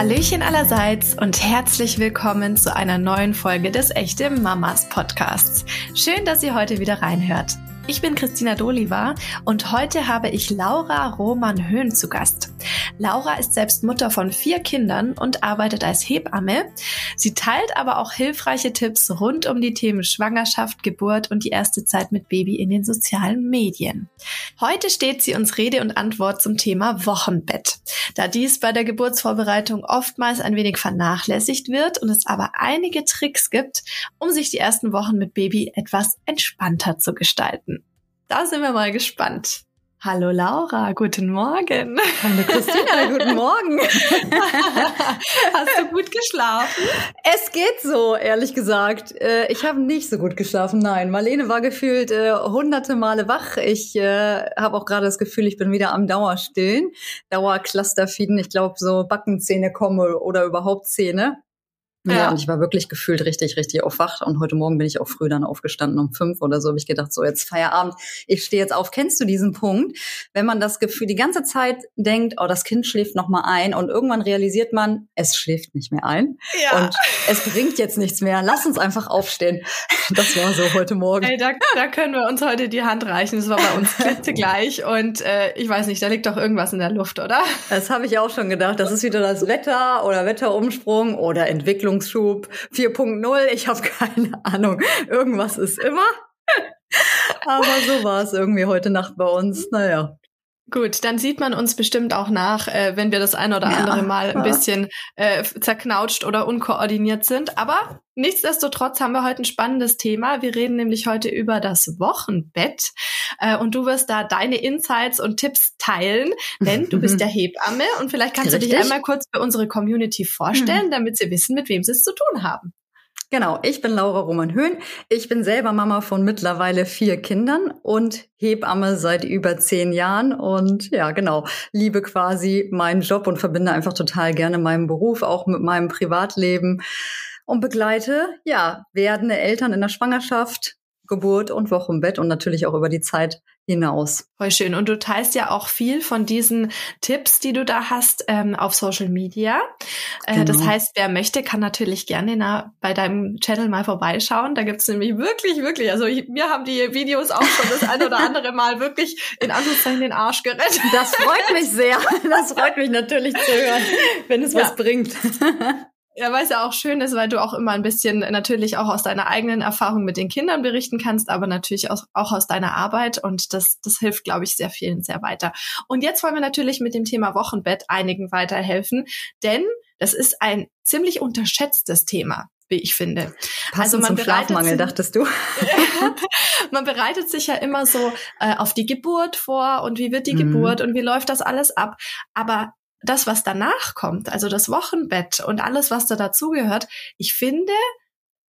Hallöchen allerseits und herzlich willkommen zu einer neuen Folge des Echte Mamas Podcasts. Schön, dass ihr heute wieder reinhört. Ich bin Christina Doliva und heute habe ich Laura Roman Höhn zu Gast. Laura ist selbst Mutter von vier Kindern und arbeitet als Hebamme. Sie teilt aber auch hilfreiche Tipps rund um die Themen Schwangerschaft, Geburt und die erste Zeit mit Baby in den sozialen Medien. Heute steht sie uns Rede und Antwort zum Thema Wochenbett. Da dies bei der Geburtsvorbereitung oftmals ein wenig vernachlässigt wird und es aber einige Tricks gibt, um sich die ersten Wochen mit Baby etwas entspannter zu gestalten. Da sind wir mal gespannt. Hallo Laura, guten Morgen. Hallo Christina, guten Morgen. Hast du gut geschlafen? Es geht so, ehrlich gesagt. Äh, ich habe nicht so gut geschlafen, nein. Marlene war gefühlt äh, hunderte Male wach. Ich äh, habe auch gerade das Gefühl, ich bin wieder am Dauerstillen. Dauerclusterfeeden. Ich glaube, so Backenzähne kommen oder überhaupt Zähne. Ja. ja, und ich war wirklich gefühlt richtig, richtig aufwacht. Und heute Morgen bin ich auch früh dann aufgestanden, um fünf oder so habe ich gedacht, so jetzt Feierabend, ich stehe jetzt auf. Kennst du diesen Punkt? Wenn man das Gefühl die ganze Zeit denkt, oh, das Kind schläft noch mal ein und irgendwann realisiert man, es schläft nicht mehr ein. Ja. Und es bringt jetzt nichts mehr. Lass uns einfach aufstehen. Das war so heute Morgen. Ey, da, da können wir uns heute die Hand reichen. Das war bei uns gleich. Und äh, ich weiß nicht, da liegt doch irgendwas in der Luft, oder? Das habe ich auch schon gedacht. Das ist wieder das Wetter oder Wetterumsprung oder Entwicklung Entwicklungsschub 4.0. Ich habe keine Ahnung. Irgendwas ist immer. Aber so war es irgendwie heute Nacht bei uns. Naja. Gut, dann sieht man uns bestimmt auch nach, äh, wenn wir das ein oder andere ja. Mal ein bisschen äh, zerknautscht oder unkoordiniert sind. Aber nichtsdestotrotz haben wir heute ein spannendes Thema. Wir reden nämlich heute über das Wochenbett. Äh, und du wirst da deine Insights und Tipps teilen, denn du bist der Hebamme und vielleicht kannst Richtig. du dich einmal kurz für unsere Community vorstellen, mhm. damit sie wissen, mit wem sie es zu tun haben. Genau, ich bin Laura Roman Höhn. Ich bin selber Mama von mittlerweile vier Kindern und Hebamme seit über zehn Jahren und ja, genau, liebe quasi meinen Job und verbinde einfach total gerne meinen Beruf auch mit meinem Privatleben und begleite, ja, werdende Eltern in der Schwangerschaft, Geburt und Wochenbett und natürlich auch über die Zeit hinaus. Voll schön. Und du teilst ja auch viel von diesen Tipps, die du da hast, ähm, auf Social Media. Äh, genau. Das heißt, wer möchte, kann natürlich gerne na, bei deinem Channel mal vorbeischauen. Da gibt's nämlich wirklich, wirklich, also ich, mir haben die Videos auch schon das ein oder andere Mal wirklich in Anführungszeichen den Arsch gerettet. Das freut mich sehr. Das freut mich natürlich zu hören, wenn es ja. was bringt. Ja, weil es ja auch schön ist, weil du auch immer ein bisschen natürlich auch aus deiner eigenen Erfahrung mit den Kindern berichten kannst, aber natürlich auch, auch aus deiner Arbeit und das, das hilft, glaube ich, sehr vielen sehr weiter. Und jetzt wollen wir natürlich mit dem Thema Wochenbett einigen weiterhelfen, denn das ist ein ziemlich unterschätztes Thema wie ich finde. Passend also man zum Schlafmangel, sich, dachtest du? man bereitet sich ja immer so äh, auf die Geburt vor und wie wird die mhm. Geburt und wie läuft das alles ab. Aber das, was danach kommt, also das Wochenbett und alles, was da dazugehört, ich finde,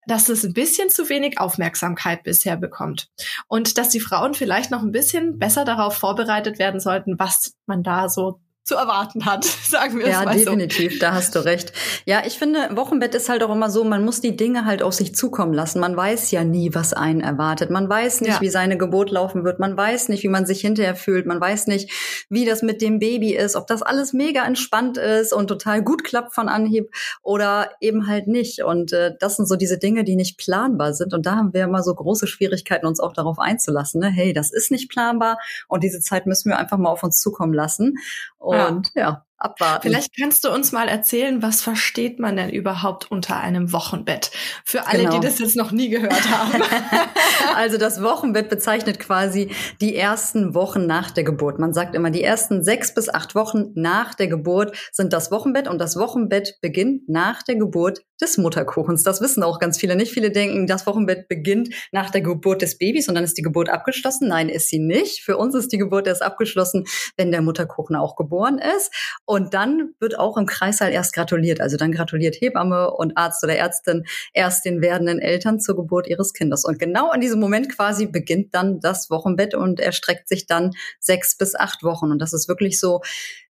dass es ein bisschen zu wenig Aufmerksamkeit bisher bekommt. Und dass die Frauen vielleicht noch ein bisschen besser darauf vorbereitet werden sollten, was man da so zu erwarten hat, sagen wir ja, es mal so. Ja, definitiv, da hast du recht. Ja, ich finde, Wochenbett ist halt auch immer so, man muss die Dinge halt auf sich zukommen lassen. Man weiß ja nie, was einen erwartet. Man weiß nicht, ja. wie seine Geburt laufen wird. Man weiß nicht, wie man sich hinterher fühlt. Man weiß nicht, wie das mit dem Baby ist, ob das alles mega entspannt ist und total gut klappt von Anhieb oder eben halt nicht. Und äh, das sind so diese Dinge, die nicht planbar sind. Und da haben wir immer so große Schwierigkeiten, uns auch darauf einzulassen. Ne? Hey, das ist nicht planbar und diese Zeit müssen wir einfach mal auf uns zukommen lassen. Und ja, ja abwarten. Vielleicht kannst du uns mal erzählen, was versteht man denn überhaupt unter einem Wochenbett? Für alle, genau. die das jetzt noch nie gehört haben. also das Wochenbett bezeichnet quasi die ersten Wochen nach der Geburt. Man sagt immer, die ersten sechs bis acht Wochen nach der Geburt sind das Wochenbett und das Wochenbett beginnt nach der Geburt des Mutterkuchens. Das wissen auch ganz viele. Nicht viele denken, das Wochenbett beginnt nach der Geburt des Babys und dann ist die Geburt abgeschlossen. Nein, ist sie nicht. Für uns ist die Geburt erst abgeschlossen, wenn der Mutterkuchen auch geboren ist. Und dann wird auch im Kreissaal erst gratuliert. Also dann gratuliert Hebamme und Arzt oder Ärztin erst den werdenden Eltern zur Geburt ihres Kindes. Und genau in diesem Moment quasi beginnt dann das Wochenbett und erstreckt sich dann sechs bis acht Wochen. Und das ist wirklich so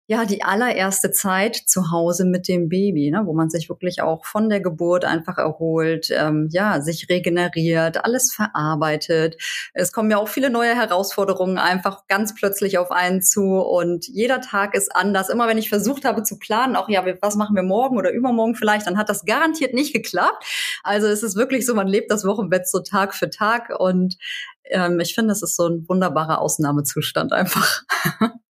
ja die allererste Zeit zu Hause mit dem Baby, ne, wo man sich wirklich auch von der Geburt einfach erholt, ähm, ja, sich regeneriert, alles verarbeitet. Es kommen ja auch viele neue Herausforderungen einfach ganz plötzlich auf einen zu und jeder Tag ist anders. Immer wenn ich versucht habe zu planen, auch ja, was machen wir morgen oder übermorgen vielleicht, dann hat das garantiert nicht geklappt. Also es ist wirklich so, man lebt das Wochenbett so Tag für Tag und ähm, ich finde, es ist so ein wunderbarer Ausnahmezustand einfach.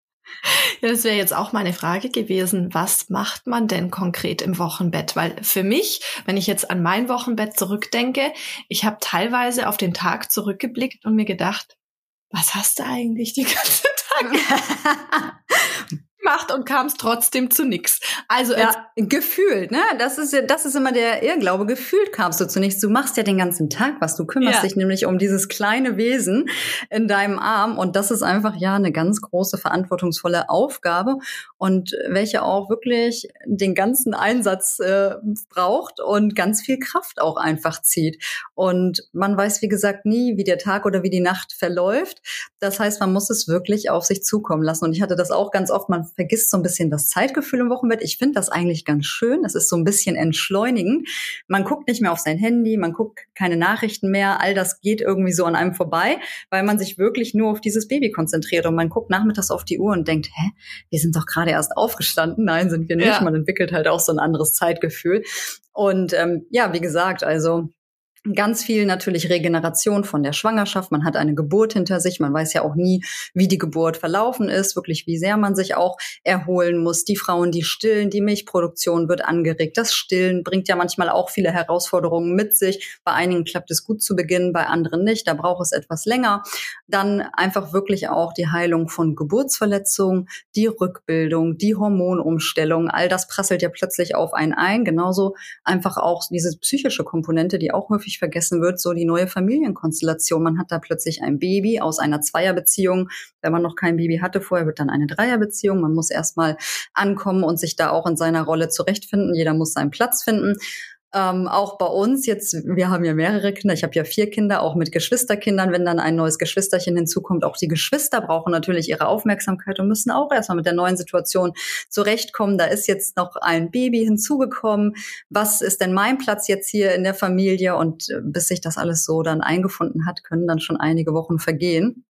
Ja, das wäre jetzt auch meine Frage gewesen. Was macht man denn konkret im Wochenbett? Weil für mich, wenn ich jetzt an mein Wochenbett zurückdenke, ich habe teilweise auf den Tag zurückgeblickt und mir gedacht, was hast du eigentlich die ganze Tag? gemacht und kam es trotzdem zu nix. Also ja, gefühlt, ne? Das ist das ist immer der Irrglaube. Gefühlt kamst du zu nichts. Du machst ja den ganzen Tag was. Du kümmerst ja. dich nämlich um dieses kleine Wesen in deinem Arm und das ist einfach ja eine ganz große verantwortungsvolle Aufgabe und welche auch wirklich den ganzen Einsatz äh, braucht und ganz viel Kraft auch einfach zieht. Und man weiß wie gesagt nie, wie der Tag oder wie die Nacht verläuft. Das heißt, man muss es wirklich auf sich zukommen lassen. Und ich hatte das auch ganz oft. Man vergisst so ein bisschen das Zeitgefühl im Wochenbett. Ich finde das eigentlich ganz schön. Es ist so ein bisschen entschleunigend. Man guckt nicht mehr auf sein Handy, man guckt keine Nachrichten mehr. All das geht irgendwie so an einem vorbei, weil man sich wirklich nur auf dieses Baby konzentriert und man guckt nachmittags auf die Uhr und denkt, hä, wir sind doch gerade erst aufgestanden. Nein, sind wir nicht. Ja. Man entwickelt halt auch so ein anderes Zeitgefühl. Und ähm, ja, wie gesagt, also Ganz viel natürlich Regeneration von der Schwangerschaft. Man hat eine Geburt hinter sich. Man weiß ja auch nie, wie die Geburt verlaufen ist, wirklich wie sehr man sich auch erholen muss. Die Frauen, die stillen, die Milchproduktion wird angeregt. Das Stillen bringt ja manchmal auch viele Herausforderungen mit sich. Bei einigen klappt es gut zu Beginn, bei anderen nicht. Da braucht es etwas länger. Dann einfach wirklich auch die Heilung von Geburtsverletzungen, die Rückbildung, die Hormonumstellung. All das prasselt ja plötzlich auf einen ein. Genauso einfach auch diese psychische Komponente, die auch häufig vergessen wird, so die neue Familienkonstellation. Man hat da plötzlich ein Baby aus einer Zweierbeziehung. Wenn man noch kein Baby hatte vorher, wird dann eine Dreierbeziehung. Man muss erstmal ankommen und sich da auch in seiner Rolle zurechtfinden. Jeder muss seinen Platz finden. Ähm, auch bei uns jetzt, wir haben ja mehrere Kinder, ich habe ja vier Kinder, auch mit Geschwisterkindern, wenn dann ein neues Geschwisterchen hinzukommt, auch die Geschwister brauchen natürlich ihre Aufmerksamkeit und müssen auch erstmal mit der neuen Situation zurechtkommen. Da ist jetzt noch ein Baby hinzugekommen. Was ist denn mein Platz jetzt hier in der Familie? Und äh, bis sich das alles so dann eingefunden hat, können dann schon einige Wochen vergehen.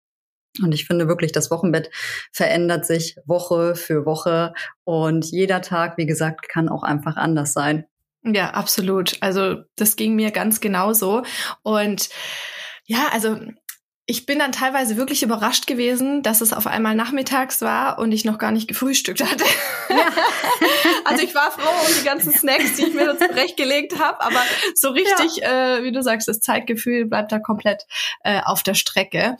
Und ich finde wirklich, das Wochenbett verändert sich Woche für Woche und jeder Tag, wie gesagt, kann auch einfach anders sein. Ja, absolut. Also das ging mir ganz genauso. Und ja, also ich bin dann teilweise wirklich überrascht gewesen, dass es auf einmal nachmittags war und ich noch gar nicht gefrühstückt hatte. Ja. also ich war froh um die ganzen Snacks, die ich mir zurechtgelegt habe, aber so richtig, ja. äh, wie du sagst, das Zeitgefühl bleibt da komplett äh, auf der Strecke.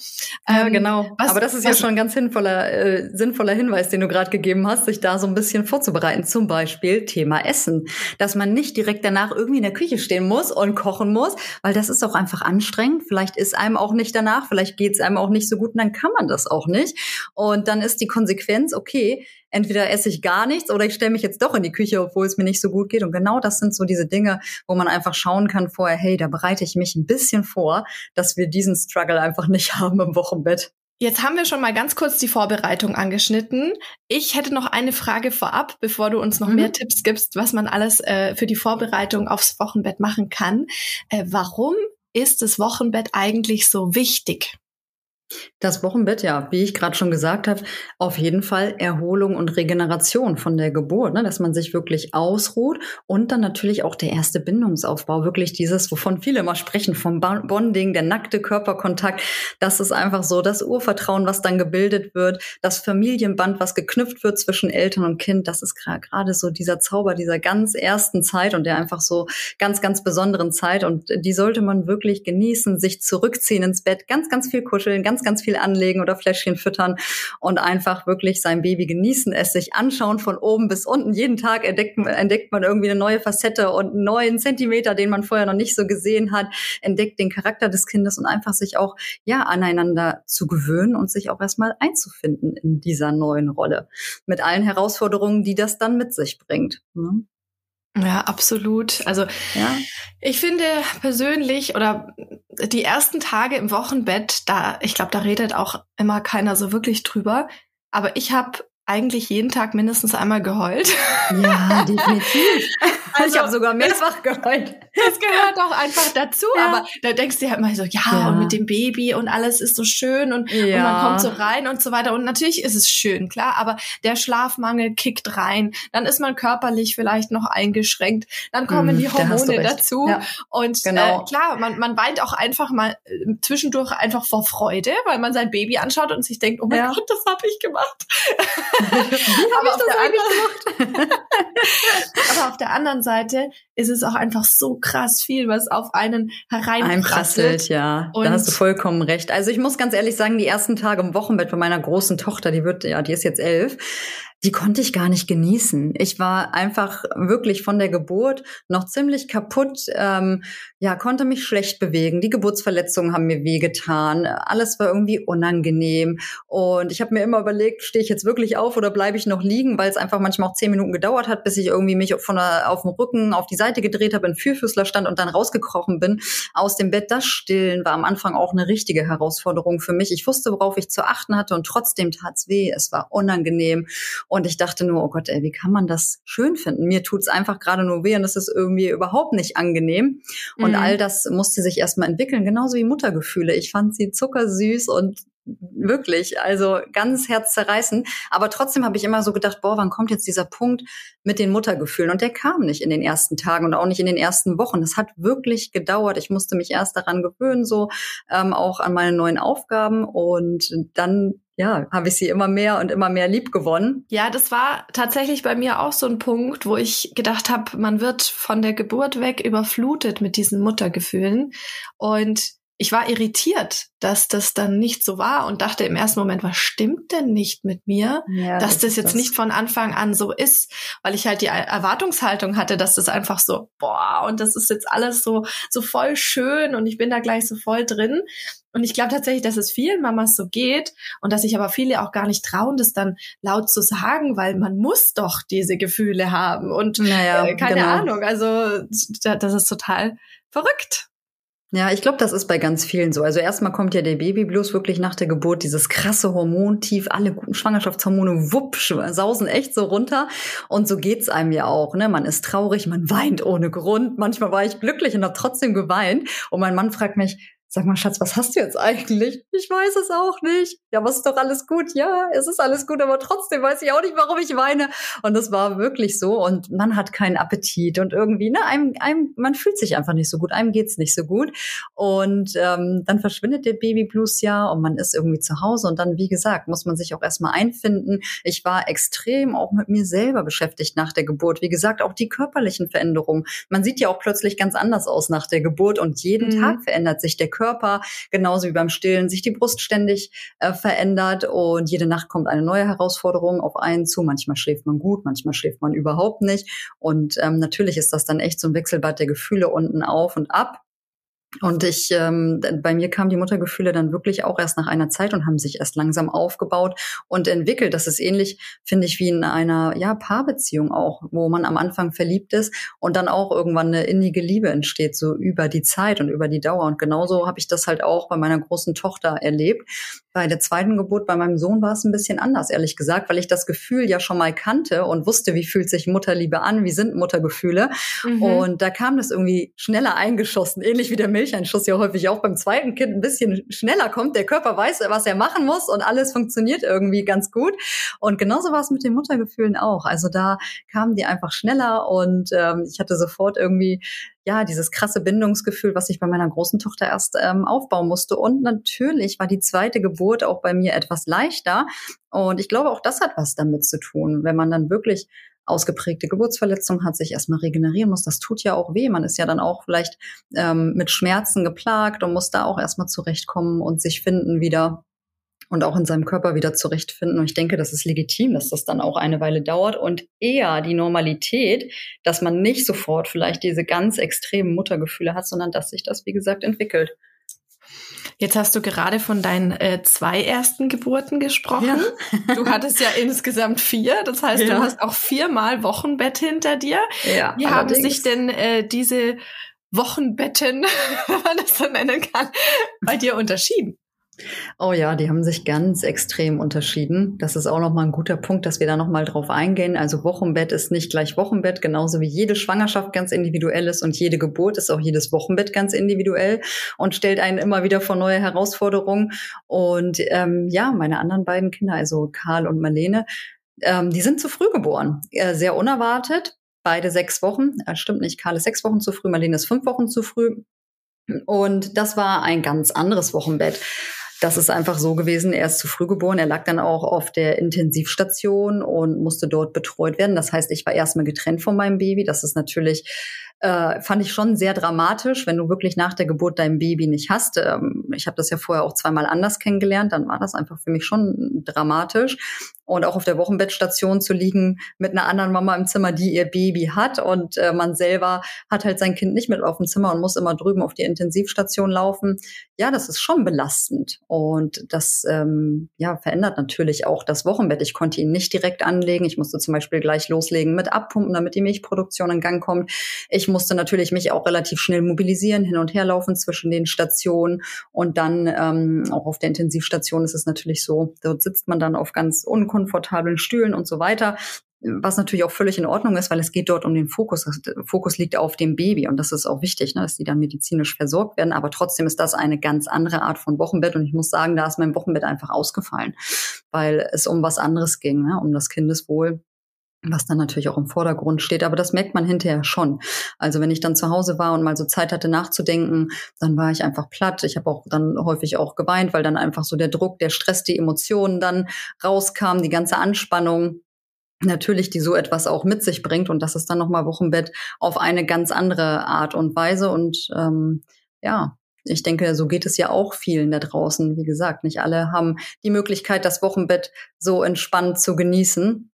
Ähm, ja, genau. Was, aber das ist ja schon ein ganz sinnvoller, äh, sinnvoller Hinweis, den du gerade gegeben hast, sich da so ein bisschen vorzubereiten. Zum Beispiel Thema Essen. Dass man nicht direkt danach irgendwie in der Küche stehen muss und kochen muss, weil das ist auch einfach anstrengend. Vielleicht ist einem auch nicht danach vielleicht geht es einem auch nicht so gut und dann kann man das auch nicht. Und dann ist die Konsequenz, okay, entweder esse ich gar nichts oder ich stelle mich jetzt doch in die Küche, obwohl es mir nicht so gut geht. Und genau das sind so diese Dinge, wo man einfach schauen kann vorher, hey, da bereite ich mich ein bisschen vor, dass wir diesen Struggle einfach nicht haben im Wochenbett. Jetzt haben wir schon mal ganz kurz die Vorbereitung angeschnitten. Ich hätte noch eine Frage vorab, bevor du uns noch mhm. mehr Tipps gibst, was man alles äh, für die Vorbereitung aufs Wochenbett machen kann. Äh, warum ist das Wochenbett eigentlich so wichtig? Das Wochenbett, ja, wie ich gerade schon gesagt habe, auf jeden Fall Erholung und Regeneration von der Geburt, ne, dass man sich wirklich ausruht und dann natürlich auch der erste Bindungsaufbau, wirklich dieses, wovon viele immer sprechen, vom Bonding, der nackte Körperkontakt, das ist einfach so das Urvertrauen, was dann gebildet wird, das Familienband, was geknüpft wird zwischen Eltern und Kind, das ist gerade so dieser Zauber dieser ganz ersten Zeit und der einfach so ganz, ganz besonderen Zeit und die sollte man wirklich genießen, sich zurückziehen ins Bett, ganz, ganz viel kuscheln, ganz, ganz viel anlegen oder Fläschchen füttern und einfach wirklich sein Baby genießen, es sich anschauen von oben bis unten. Jeden Tag entdeckt, entdeckt man irgendwie eine neue Facette und einen neuen Zentimeter, den man vorher noch nicht so gesehen hat, entdeckt den Charakter des Kindes und einfach sich auch, ja, aneinander zu gewöhnen und sich auch erstmal einzufinden in dieser neuen Rolle. Mit allen Herausforderungen, die das dann mit sich bringt. Ne? Ja, absolut. Also ja. ich finde persönlich oder die ersten Tage im Wochenbett, da ich glaube, da redet auch immer keiner so wirklich drüber. Aber ich habe eigentlich jeden Tag mindestens einmal geheult. Ja, definitiv. Also, ich habe sogar mehrfach geheult. Das gehört auch einfach dazu. Ja. Aber da denkst du ja immer so, ja, ja, und mit dem Baby und alles ist so schön und, ja. und man kommt so rein und so weiter. Und natürlich ist es schön, klar, aber der Schlafmangel kickt rein. Dann ist man körperlich vielleicht noch eingeschränkt. Dann kommen mm, die Hormone dazu. Ja. Und genau. äh, klar, man, man weint auch einfach mal äh, zwischendurch einfach vor Freude, weil man sein Baby anschaut und sich denkt, oh mein Gott, das habe ich gemacht. Wie habe ich das eigentlich gemacht? aber auf der anderen Seite ist es auch einfach so krass viel, was auf einen hereinprasselt. Ja, und da hast du vollkommen recht. Also ich muss ganz ehrlich sagen, die ersten Tage im Wochenbett bei meiner großen Tochter, die wird, ja, die ist jetzt elf, die konnte ich gar nicht genießen. Ich war einfach wirklich von der Geburt noch ziemlich kaputt, ähm, ja, konnte mich schlecht bewegen. Die Geburtsverletzungen haben mir wehgetan. Alles war irgendwie unangenehm. Und ich habe mir immer überlegt, stehe ich jetzt wirklich auf oder bleibe ich noch liegen, weil es einfach manchmal auch zehn Minuten gedauert hat, bis ich irgendwie mich von der, auf dem Rücken auf die Seite gedreht habe, in Vierfüßler stand und dann rausgekrochen bin aus dem Bett. Das Stillen war am Anfang auch eine richtige Herausforderung für mich. Ich wusste, worauf ich zu achten hatte und trotzdem tat's weh. Es war unangenehm. Und ich dachte nur, oh Gott, ey, wie kann man das schön finden? Mir tut's einfach gerade nur weh und es ist irgendwie überhaupt nicht angenehm. Und mhm. all das musste sich erstmal entwickeln, genauso wie Muttergefühle. Ich fand sie zuckersüß und wirklich, also ganz herzzerreißend. Aber trotzdem habe ich immer so gedacht, boah, wann kommt jetzt dieser Punkt mit den Muttergefühlen? Und der kam nicht in den ersten Tagen und auch nicht in den ersten Wochen. Das hat wirklich gedauert. Ich musste mich erst daran gewöhnen, so ähm, auch an meine neuen Aufgaben. Und dann ja, habe ich sie immer mehr und immer mehr lieb gewonnen. Ja, das war tatsächlich bei mir auch so ein Punkt, wo ich gedacht habe, man wird von der Geburt weg überflutet mit diesen Muttergefühlen. Und ich war irritiert, dass das dann nicht so war und dachte im ersten Moment, was stimmt denn nicht mit mir, ja, dass das, jetzt das. nicht von Anfang an so ist, weil ich halt die Erwartungshaltung hatte, dass das einfach so, boah, und das ist jetzt alles so, so voll schön und ich bin da gleich so voll drin. Und ich glaube tatsächlich, dass es vielen Mamas so geht und dass sich aber viele auch gar nicht trauen, das dann laut zu sagen, weil man muss doch diese Gefühle haben und naja, äh, keine genau. Ahnung. Also das ist total verrückt. Ja, ich glaube, das ist bei ganz vielen so. Also erstmal kommt ja der Babyblues wirklich nach der Geburt, dieses krasse Hormontief, alle guten Schwangerschaftshormone, wupp, sausen echt so runter. Und so geht's einem ja auch. Ne? Man ist traurig, man weint ohne Grund. Manchmal war ich glücklich und habe trotzdem geweint. Und mein Mann fragt mich, Sag mal, Schatz, was hast du jetzt eigentlich? Ich weiß es auch nicht. Ja, was ist doch alles gut? Ja, es ist alles gut, aber trotzdem weiß ich auch nicht, warum ich weine. Und das war wirklich so. Und man hat keinen Appetit und irgendwie, ne, einem, einem, man fühlt sich einfach nicht so gut, einem geht's nicht so gut. Und ähm, dann verschwindet der Babyblues ja und man ist irgendwie zu Hause. Und dann, wie gesagt, muss man sich auch erstmal einfinden. Ich war extrem auch mit mir selber beschäftigt nach der Geburt. Wie gesagt, auch die körperlichen Veränderungen. Man sieht ja auch plötzlich ganz anders aus nach der Geburt und jeden mhm. Tag verändert sich der Körper Körper, genauso wie beim Stillen sich die Brust ständig äh, verändert und jede Nacht kommt eine neue Herausforderung auf einen zu. Manchmal schläft man gut, manchmal schläft man überhaupt nicht. Und ähm, natürlich ist das dann echt so ein Wechselbad der Gefühle unten auf und ab. Und ich, ähm, bei mir kamen die Muttergefühle dann wirklich auch erst nach einer Zeit und haben sich erst langsam aufgebaut und entwickelt. Das ist ähnlich, finde ich, wie in einer ja, Paarbeziehung auch, wo man am Anfang verliebt ist und dann auch irgendwann eine innige Liebe entsteht, so über die Zeit und über die Dauer. Und genauso habe ich das halt auch bei meiner großen Tochter erlebt. Bei der zweiten Geburt bei meinem Sohn war es ein bisschen anders, ehrlich gesagt, weil ich das Gefühl ja schon mal kannte und wusste, wie fühlt sich Mutterliebe an, wie sind Muttergefühle. Mhm. Und da kam das irgendwie schneller eingeschossen, ähnlich wie der Milcheinschuss ja häufig auch beim zweiten Kind ein bisschen schneller kommt. Der Körper weiß, was er machen muss und alles funktioniert irgendwie ganz gut. Und genauso war es mit den Muttergefühlen auch. Also da kamen die einfach schneller und ähm, ich hatte sofort irgendwie ja, dieses krasse Bindungsgefühl, was ich bei meiner großen Tochter erst ähm, aufbauen musste. Und natürlich war die zweite Geburt auch bei mir etwas leichter. Und ich glaube, auch das hat was damit zu tun, wenn man dann wirklich ausgeprägte Geburtsverletzung hat, sich erstmal regenerieren muss. Das tut ja auch weh. Man ist ja dann auch vielleicht ähm, mit Schmerzen geplagt und muss da auch erstmal zurechtkommen und sich finden wieder und auch in seinem Körper wieder zurechtfinden. Und ich denke, das ist legitim, dass das dann auch eine Weile dauert und eher die Normalität, dass man nicht sofort vielleicht diese ganz extremen Muttergefühle hat, sondern dass sich das, wie gesagt, entwickelt. Jetzt hast du gerade von deinen äh, zwei ersten Geburten gesprochen. Ja. du hattest ja insgesamt vier. Das heißt, ja. du hast auch viermal Wochenbett hinter dir. Ja, Wie allerdings. haben sich denn äh, diese Wochenbetten, wenn man das so nennen kann, bei dir unterschieden? Oh ja, die haben sich ganz extrem unterschieden. Das ist auch nochmal ein guter Punkt, dass wir da nochmal drauf eingehen. Also Wochenbett ist nicht gleich Wochenbett, genauso wie jede Schwangerschaft ganz individuell ist und jede Geburt ist auch jedes Wochenbett ganz individuell und stellt einen immer wieder vor neue Herausforderungen. Und ähm, ja, meine anderen beiden Kinder, also Karl und Marlene, ähm, die sind zu früh geboren. Äh, sehr unerwartet. Beide sechs Wochen. Äh, stimmt nicht, Karl ist sechs Wochen zu früh, Marlene ist fünf Wochen zu früh. Und das war ein ganz anderes Wochenbett. Das ist einfach so gewesen, er ist zu früh geboren. Er lag dann auch auf der Intensivstation und musste dort betreut werden. Das heißt, ich war erstmal getrennt von meinem Baby. Das ist natürlich äh, fand ich schon sehr dramatisch, wenn du wirklich nach der Geburt dein Baby nicht hast. Ähm, ich habe das ja vorher auch zweimal anders kennengelernt, dann war das einfach für mich schon dramatisch. Und auch auf der Wochenbettstation zu liegen mit einer anderen Mama im Zimmer, die ihr Baby hat und äh, man selber hat halt sein Kind nicht mit auf dem Zimmer und muss immer drüben auf die Intensivstation laufen. Ja, das ist schon belastend und das ähm, ja verändert natürlich auch das Wochenbett. Ich konnte ihn nicht direkt anlegen. Ich musste zum Beispiel gleich loslegen mit Abpumpen, damit die Milchproduktion in Gang kommt. Ich musste natürlich mich auch relativ schnell mobilisieren, hin und her laufen zwischen den Stationen und dann ähm, auch auf der Intensivstation ist es natürlich so, dort sitzt man dann auf ganz unkomfortablen Stühlen und so weiter was natürlich auch völlig in Ordnung ist, weil es geht dort um den Fokus. Der Fokus liegt auf dem Baby und das ist auch wichtig, ne, dass die dann medizinisch versorgt werden. Aber trotzdem ist das eine ganz andere Art von Wochenbett und ich muss sagen, da ist mein Wochenbett einfach ausgefallen, weil es um was anderes ging, ne, um das Kindeswohl was dann natürlich auch im Vordergrund steht. Aber das merkt man hinterher schon. Also wenn ich dann zu Hause war und mal so Zeit hatte nachzudenken, dann war ich einfach platt. Ich habe auch dann häufig auch geweint, weil dann einfach so der Druck, der Stress, die Emotionen dann rauskamen, die ganze Anspannung natürlich die so etwas auch mit sich bringt und das ist dann nochmal Wochenbett auf eine ganz andere Art und Weise und ähm, ja, ich denke, so geht es ja auch vielen da draußen. Wie gesagt, nicht alle haben die Möglichkeit, das Wochenbett so entspannt zu genießen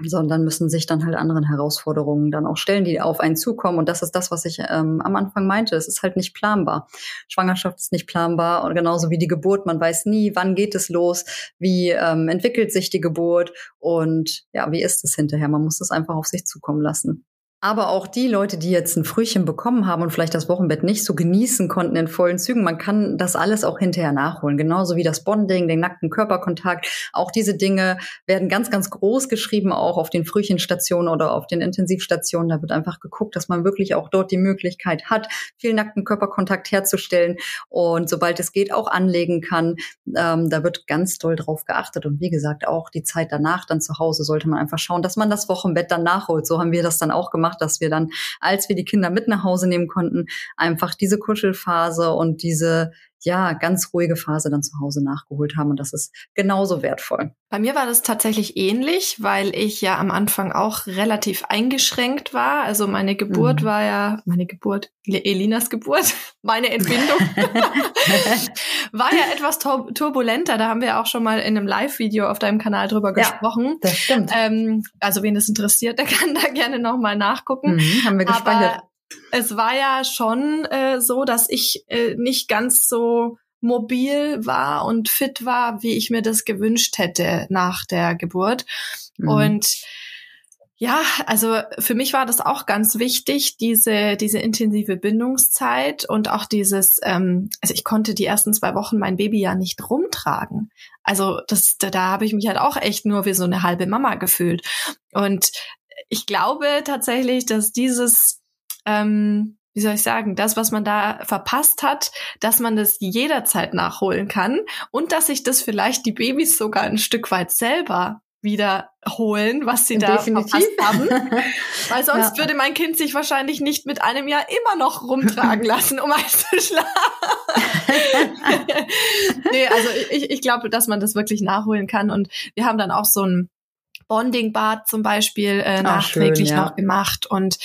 sondern müssen sich dann halt anderen Herausforderungen dann auch stellen, die auf einen zukommen. Und das ist das, was ich ähm, am Anfang meinte. Es ist halt nicht planbar. Schwangerschaft ist nicht planbar und genauso wie die Geburt. Man weiß nie, wann geht es los, wie ähm, entwickelt sich die Geburt und ja, wie ist es hinterher. Man muss es einfach auf sich zukommen lassen. Aber auch die Leute, die jetzt ein Frühchen bekommen haben und vielleicht das Wochenbett nicht so genießen konnten in vollen Zügen, man kann das alles auch hinterher nachholen. Genauso wie das Bonding, den nackten Körperkontakt. Auch diese Dinge werden ganz, ganz groß geschrieben, auch auf den Frühchenstationen oder auf den Intensivstationen. Da wird einfach geguckt, dass man wirklich auch dort die Möglichkeit hat, viel nackten Körperkontakt herzustellen und sobald es geht, auch anlegen kann. Ähm, da wird ganz doll drauf geachtet. Und wie gesagt, auch die Zeit danach dann zu Hause sollte man einfach schauen, dass man das Wochenbett dann nachholt. So haben wir das dann auch gemacht gemacht, dass wir dann, als wir die Kinder mit nach Hause nehmen konnten, einfach diese Kuschelphase und diese ja, ganz ruhige Phase dann zu Hause nachgeholt haben. Und das ist genauso wertvoll. Bei mir war das tatsächlich ähnlich, weil ich ja am Anfang auch relativ eingeschränkt war. Also meine Geburt mhm. war ja, meine Geburt, Elinas Geburt, meine Entbindung, war ja etwas turbulenter. Da haben wir auch schon mal in einem Live-Video auf deinem Kanal drüber ja, gesprochen. Das stimmt. Ähm, also wen das interessiert, der kann da gerne nochmal nachgucken. Mhm, haben wir gespeichert. Aber es war ja schon äh, so, dass ich äh, nicht ganz so mobil war und fit war, wie ich mir das gewünscht hätte nach der Geburt. Mhm. Und ja, also für mich war das auch ganz wichtig, diese, diese intensive Bindungszeit und auch dieses, ähm, also ich konnte die ersten zwei Wochen mein Baby ja nicht rumtragen. Also das, da, da habe ich mich halt auch echt nur wie so eine halbe Mama gefühlt. Und ich glaube tatsächlich, dass dieses ähm, wie soll ich sagen, das, was man da verpasst hat, dass man das jederzeit nachholen kann und dass sich das vielleicht die Babys sogar ein Stück weit selber wiederholen, was sie da Definitiv. verpasst haben. Weil sonst ja. würde mein Kind sich wahrscheinlich nicht mit einem Jahr immer noch rumtragen lassen, um einzuschlafen. nee, also ich, ich glaube, dass man das wirklich nachholen kann. Und wir haben dann auch so ein Bonding-Bad zum Beispiel äh, Ach, nachträglich schön, ja. noch gemacht. Und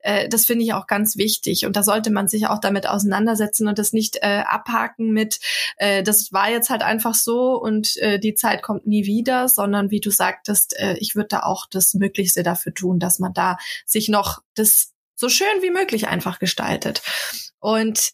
äh, das finde ich auch ganz wichtig. Und da sollte man sich auch damit auseinandersetzen und das nicht äh, abhaken mit, äh, das war jetzt halt einfach so und äh, die Zeit kommt nie wieder, sondern wie du sagtest, äh, ich würde da auch das Möglichste dafür tun, dass man da sich noch das so schön wie möglich einfach gestaltet. Und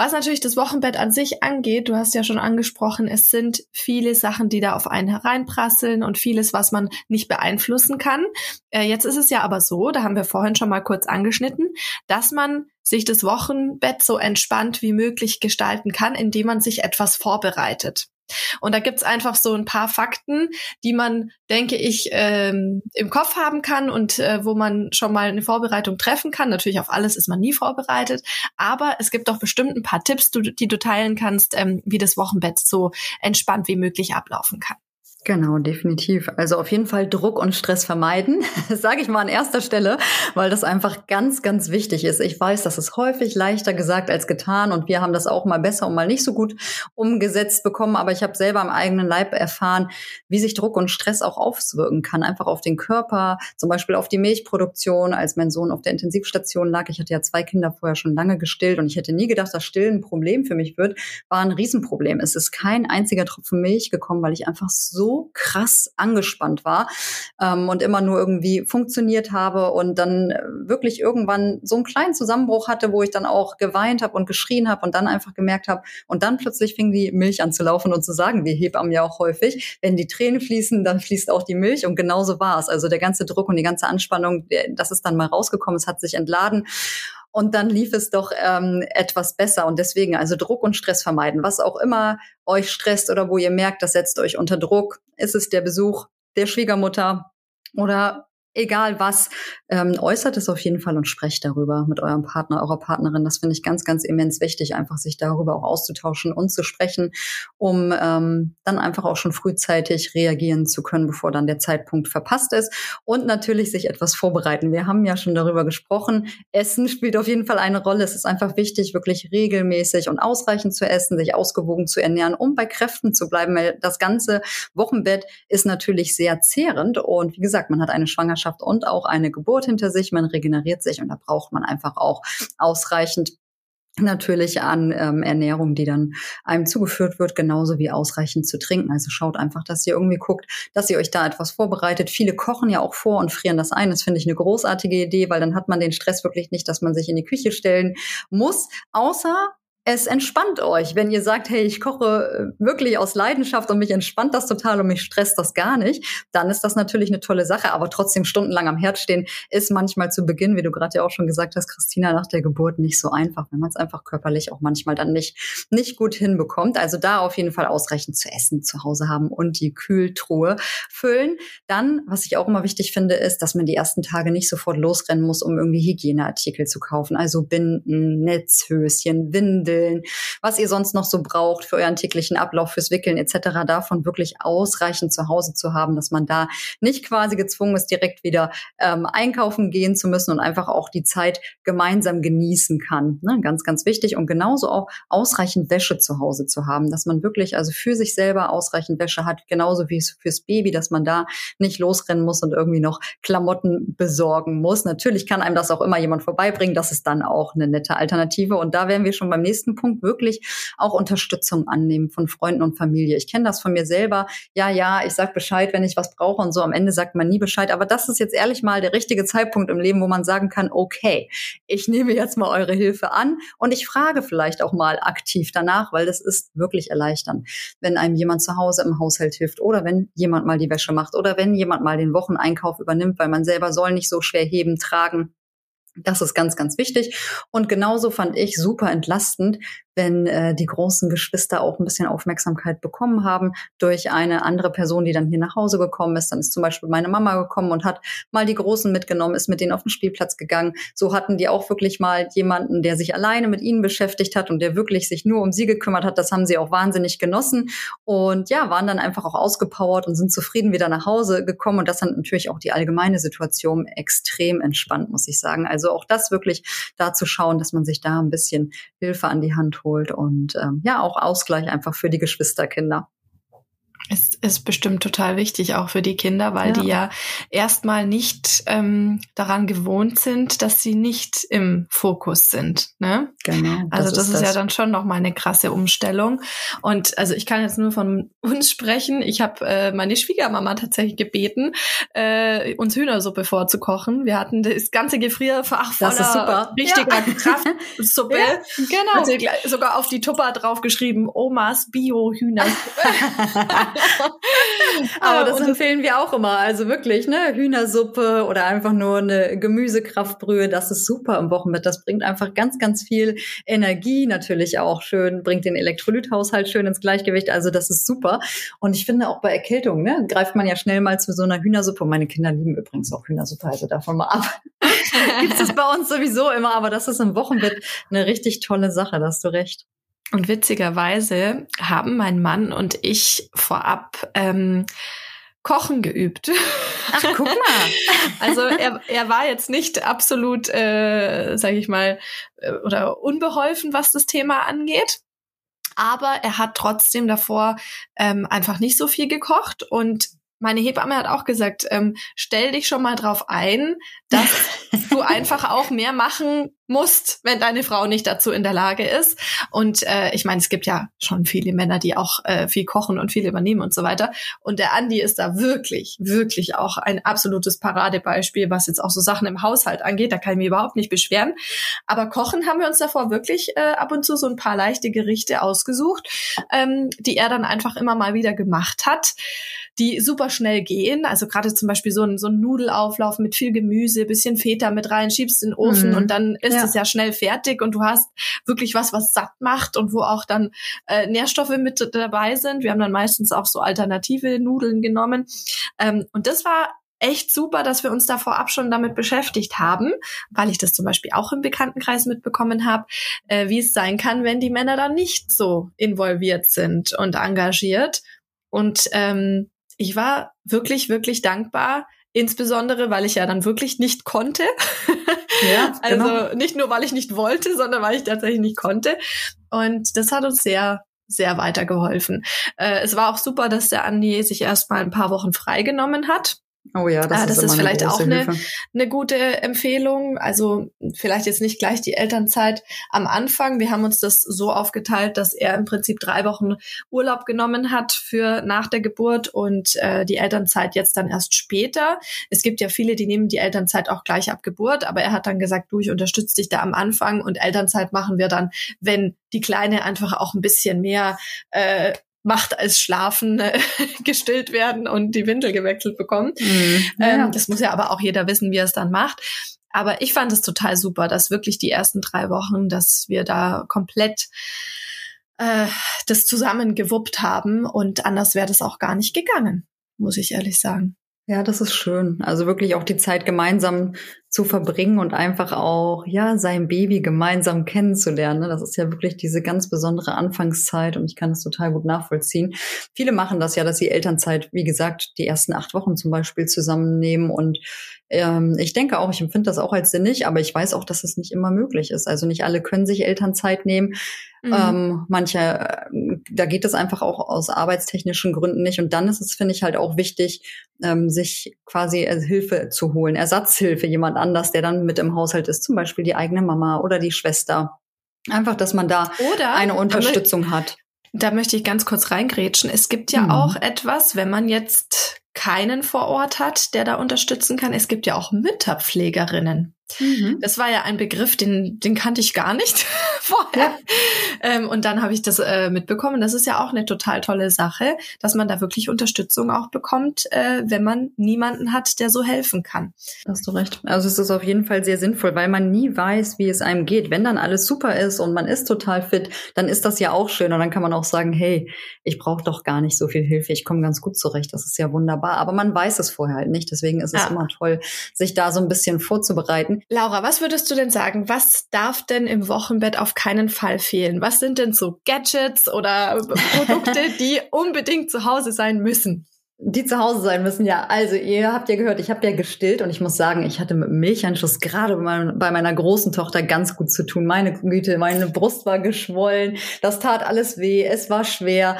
Was natürlich das Wochenbett an sich angeht, du hast ja schon angesprochen, es sind viele Sachen, die da auf einen hereinprasseln und vieles, was man nicht beeinflussen kann. Äh, jetzt ist es ja aber so, da haben wir vorhin schon mal kurz angeschnitten, dass man sich das Wochenbett so entspannt wie möglich gestalten kann, indem man sich etwas vorbereitet. Und da gibt's einfach so ein paar Fakten, die man, denke ich, ähm, im Kopf haben kann und äh, wo man schon mal eine Vorbereitung treffen kann. Natürlich auf alles ist man nie vorbereitet, aber es gibt doch bestimmt ein paar Tipps, die du teilen kannst, ähm, wie das Wochenbett so entspannt wie möglich ablaufen kann. Genau, definitiv. Also auf jeden Fall Druck und Stress vermeiden, sage ich mal an erster Stelle, weil das einfach ganz, ganz wichtig ist. Ich weiß, das ist häufig leichter gesagt als getan und wir haben das auch mal besser und mal nicht so gut umgesetzt bekommen, aber ich habe selber am eigenen Leib erfahren, wie sich Druck und Stress auch auswirken kann, einfach auf den Körper, zum Beispiel auf die Milchproduktion. Als mein Sohn auf der Intensivstation lag, ich hatte ja zwei Kinder vorher schon lange gestillt und ich hätte nie gedacht, dass Stillen ein Problem für mich wird, war ein Riesenproblem. Es ist kein einziger Tropfen Milch gekommen, weil ich einfach so krass angespannt war ähm, und immer nur irgendwie funktioniert habe und dann äh, wirklich irgendwann so einen kleinen Zusammenbruch hatte, wo ich dann auch geweint habe und geschrien habe und dann einfach gemerkt habe und dann plötzlich fing die Milch an zu laufen und zu sagen, wir Hebammen ja auch häufig, wenn die Tränen fließen, dann fließt auch die Milch und genauso war es. Also der ganze Druck und die ganze Anspannung, das ist dann mal rausgekommen, es hat sich entladen und dann lief es doch ähm, etwas besser. Und deswegen also Druck und Stress vermeiden. Was auch immer euch stresst oder wo ihr merkt, das setzt euch unter Druck, ist es der Besuch der Schwiegermutter oder egal was, ähm, äußert es auf jeden Fall und sprecht darüber mit eurem Partner, eurer Partnerin. Das finde ich ganz, ganz immens wichtig, einfach sich darüber auch auszutauschen und zu sprechen, um ähm, dann einfach auch schon frühzeitig reagieren zu können, bevor dann der Zeitpunkt verpasst ist. Und natürlich sich etwas vorbereiten. Wir haben ja schon darüber gesprochen. Essen spielt auf jeden Fall eine Rolle. Es ist einfach wichtig, wirklich regelmäßig und ausreichend zu essen, sich ausgewogen zu ernähren, um bei Kräften zu bleiben, weil das ganze Wochenbett ist natürlich sehr zehrend. Und wie gesagt, man hat eine Schwangerschaft Schwangerschaft und auch eine Geburt hinter sich. Man regeneriert sich und da braucht man einfach auch ausreichend natürlich an ähm, Ernährung, die dann einem zugeführt wird, genauso wie ausreichend zu trinken. Also schaut einfach, dass ihr irgendwie guckt, dass ihr euch da etwas vorbereitet. Viele kochen ja auch vor und frieren das ein. Das finde ich eine großartige Idee, weil dann hat man den Stress wirklich nicht, dass man sich in die Küche stellen muss, außer es entspannt euch, wenn ihr sagt, hey, ich koche äh, wirklich aus Leidenschaft und mich entspannt das total und mich stresst das gar nicht, dann ist das natürlich eine tolle Sache. Aber trotzdem stundenlang am Herd stehen ist manchmal zu Beginn, wie du gerade ja auch schon gesagt hast, Christina, nach der Geburt nicht so einfach, wenn man es einfach körperlich auch manchmal dann nicht, nicht gut hinbekommt. Also da auf jeden Fall ausreichend zu essen zu Hause haben und die Kühltruhe füllen. Dann, was ich auch immer wichtig finde, ist, dass man die ersten Tage nicht sofort losrennen muss, um irgendwie Hygieneartikel zu kaufen. Also Binden, Netzhöschen, Windel, Windeln, was ihr sonst noch so braucht für euren täglichen Ablauf, fürs Wickeln etc., davon wirklich ausreichend zu Hause zu haben, dass man da nicht quasi gezwungen ist, direkt wieder ähm, einkaufen gehen zu müssen und einfach auch die Zeit gemeinsam genießen kann. Ne? Ganz, ganz wichtig. Und genauso auch ausreichend Wäsche zu Hause zu haben, dass man wirklich also für sich selber ausreichend Wäsche hat, genauso wie fürs Baby, dass man da nicht losrennen muss und irgendwie noch Klamotten besorgen muss. Natürlich kann einem das auch immer jemand vorbeibringen. Das ist dann auch eine nette Alternative. Und da wären wir schon beim nächsten nächsten Punkt wirklich auch Unterstützung annehmen von Freunden und Familie. Ich kenne das von mir selber. Ja, ja, ich sag Bescheid, wenn ich was brauche und so. Am Ende sagt man nie Bescheid. Aber das ist jetzt ehrlich mal der richtige Zeitpunkt im Leben, wo man sagen kann, okay, ich nehme jetzt mal eure Hilfe an und ich frage vielleicht auch mal aktiv danach, weil das ist wirklich erleichternd, wenn einem jemand zu Hause im Haushalt hilft oder wenn jemand mal die Wäsche macht oder wenn jemand mal den Wocheneinkauf übernimmt, weil man selber soll nicht so schwer heben, tragen. Das ist ganz, ganz wichtig. Und genauso fand ich super entlastend, wenn äh, die großen Geschwister auch ein bisschen Aufmerksamkeit bekommen haben durch eine andere Person, die dann hier nach Hause gekommen ist. Dann ist zum Beispiel meine Mama gekommen und hat mal die Großen mitgenommen, ist mit denen auf den Spielplatz gegangen. So hatten die auch wirklich mal jemanden, der sich alleine mit ihnen beschäftigt hat und der wirklich sich nur um sie gekümmert hat. Das haben sie auch wahnsinnig genossen und ja, waren dann einfach auch ausgepowert und sind zufrieden wieder nach Hause gekommen. Und das hat natürlich auch die allgemeine Situation extrem entspannt, muss ich sagen. Also auch das wirklich da zu schauen, dass man sich da ein bisschen Hilfe an die Hand holt und ähm, ja, auch Ausgleich einfach für die Geschwisterkinder. Es ist bestimmt total wichtig, auch für die Kinder, weil ja. die ja erstmal nicht ähm, daran gewohnt sind, dass sie nicht im Fokus sind. Ne? Genau. Also das, das ist, das. ja dann schon noch mal eine krasse Umstellung. Und also ich kann jetzt nur von uns sprechen. Ich habe äh, meine Schwiegermama tatsächlich gebeten, äh, uns Hühnersuppe vorzukochen. Wir hatten das ganze Gefrierfach voller richtiger ja. Kraftsuppe. Ja, genau. Also sogar auf die Tupper draufgeschrieben, Omas Bio-Hühnersuppe. Aber das empfehlen wir auch immer. Also wirklich, ne? Hühnersuppe oder einfach nur eine Gemüsekraftbrühe. Das ist super im Wochenbett. Das bringt einfach ganz, ganz viel Energie natürlich auch schön, bringt den Elektrolythaushalt schön ins Gleichgewicht. Also das ist super. Und ich finde auch bei Erkältung, ne, greift man ja schnell mal zu so einer Hühnersuppe. Meine Kinder lieben übrigens auch Hühnersuppe, also davon mal ab. Gibt es bei uns sowieso immer, aber das ist im Wochenbett eine richtig tolle Sache, da hast du recht. Und witzigerweise haben mein Mann und ich vorab ähm, Kochen geübt. Ach, guck mal. also er, er war jetzt nicht absolut, äh, sage ich mal, äh, oder unbeholfen, was das Thema angeht. Aber er hat trotzdem davor ähm, einfach nicht so viel gekocht und meine Hebamme hat auch gesagt, ähm, stell dich schon mal drauf ein, dass du einfach auch mehr machen musst, wenn deine Frau nicht dazu in der Lage ist. Und äh, ich meine, es gibt ja schon viele Männer, die auch äh, viel kochen und viel übernehmen und so weiter. Und der Andi ist da wirklich, wirklich auch ein absolutes Paradebeispiel, was jetzt auch so Sachen im Haushalt angeht. Da kann ich mich überhaupt nicht beschweren. Aber kochen haben wir uns davor wirklich äh, ab und zu so ein paar leichte Gerichte ausgesucht, ähm, die er dann einfach immer mal wieder gemacht hat, die super schnell gehen. Also gerade zum Beispiel so ein, so ein Nudelauflauf mit viel Gemüse, bisschen Feta mit rein, schiebst in den Ofen mhm. und dann ist ja. es ja schnell fertig und du hast wirklich was, was satt macht und wo auch dann äh, Nährstoffe mit dabei sind. Wir haben dann meistens auch so alternative Nudeln genommen. Ähm, und das war echt super, dass wir uns da vorab schon damit beschäftigt haben, weil ich das zum Beispiel auch im Bekanntenkreis mitbekommen habe, äh, wie es sein kann, wenn die Männer da nicht so involviert sind und engagiert. Und ähm, ich war wirklich, wirklich dankbar, insbesondere weil ich ja dann wirklich nicht konnte. Ja, also genau. nicht nur, weil ich nicht wollte, sondern weil ich tatsächlich nicht konnte. Und das hat uns sehr sehr weitergeholfen. Äh, es war auch super, dass der Andi sich erst mal ein paar Wochen freigenommen hat. Oh ja, das, ah, das ist, ist vielleicht auch eine, eine gute Empfehlung. Also vielleicht jetzt nicht gleich die Elternzeit am Anfang. Wir haben uns das so aufgeteilt, dass er im Prinzip drei Wochen Urlaub genommen hat für nach der Geburt und äh, die Elternzeit jetzt dann erst später. Es gibt ja viele, die nehmen die Elternzeit auch gleich ab Geburt, aber er hat dann gesagt, du, ich unterstütze dich da am Anfang und Elternzeit machen wir dann, wenn die Kleine einfach auch ein bisschen mehr äh, macht als Schlafen äh, gestillt werden und die Windel gewechselt bekommen. Mhm, ja. ähm, das muss ja aber auch jeder wissen, wie er es dann macht. Aber ich fand es total super, dass wirklich die ersten drei Wochen, dass wir da komplett äh, das zusammen gewuppt haben und anders wäre das auch gar nicht gegangen, muss ich ehrlich sagen. Ja, das ist schön. Also wirklich auch die Zeit gemeinsam zu verbringen und einfach auch, ja, sein Baby gemeinsam kennenzulernen. Ne? Das ist ja wirklich diese ganz besondere Anfangszeit und ich kann das total gut nachvollziehen. Viele machen das ja, dass sie Elternzeit, wie gesagt, die ersten acht Wochen zum Beispiel zusammennehmen und ähm, ich denke auch, ich empfinde das auch als sinnig, aber ich weiß auch, dass es nicht immer möglich ist. Also nicht alle können sich Elternzeit nehmen. Mhm. Ähm, manche, äh, da geht es einfach auch aus arbeitstechnischen Gründen nicht. Und dann ist es, finde ich, halt auch wichtig, ähm, sich quasi Hilfe zu holen, Ersatzhilfe, jemand anders, der dann mit im Haushalt ist, zum Beispiel die eigene Mama oder die Schwester. Einfach, dass man da oder eine Unterstützung hat. Da möchte ich ganz kurz reingrätschen. Es gibt ja mhm. auch etwas, wenn man jetzt keinen vor Ort hat, der da unterstützen kann. Es gibt ja auch Mütterpflegerinnen. Mhm. Das war ja ein Begriff, den, den kannte ich gar nicht vorher. Ja. Ähm, und dann habe ich das äh, mitbekommen. Das ist ja auch eine total tolle Sache, dass man da wirklich Unterstützung auch bekommt, äh, wenn man niemanden hat, der so helfen kann. Hast du recht. Also es ist auf jeden Fall sehr sinnvoll, weil man nie weiß, wie es einem geht. Wenn dann alles super ist und man ist total fit, dann ist das ja auch schön. Und dann kann man auch sagen, hey, ich brauche doch gar nicht so viel Hilfe. Ich komme ganz gut zurecht. Das ist ja wunderbar. Aber man weiß es vorher halt nicht. Deswegen ist es ja. immer toll, sich da so ein bisschen vorzubereiten. Laura, was würdest du denn sagen? Was darf denn im Wochenbett auf keinen Fall fehlen? Was sind denn so Gadgets oder Produkte, die unbedingt zu Hause sein müssen? Die zu Hause sein müssen, ja. Also ihr habt ja gehört, ich habe ja gestillt und ich muss sagen, ich hatte mit Milchanschuss gerade bei meiner großen Tochter ganz gut zu tun. Meine Güte, meine Brust war geschwollen, das tat alles weh, es war schwer.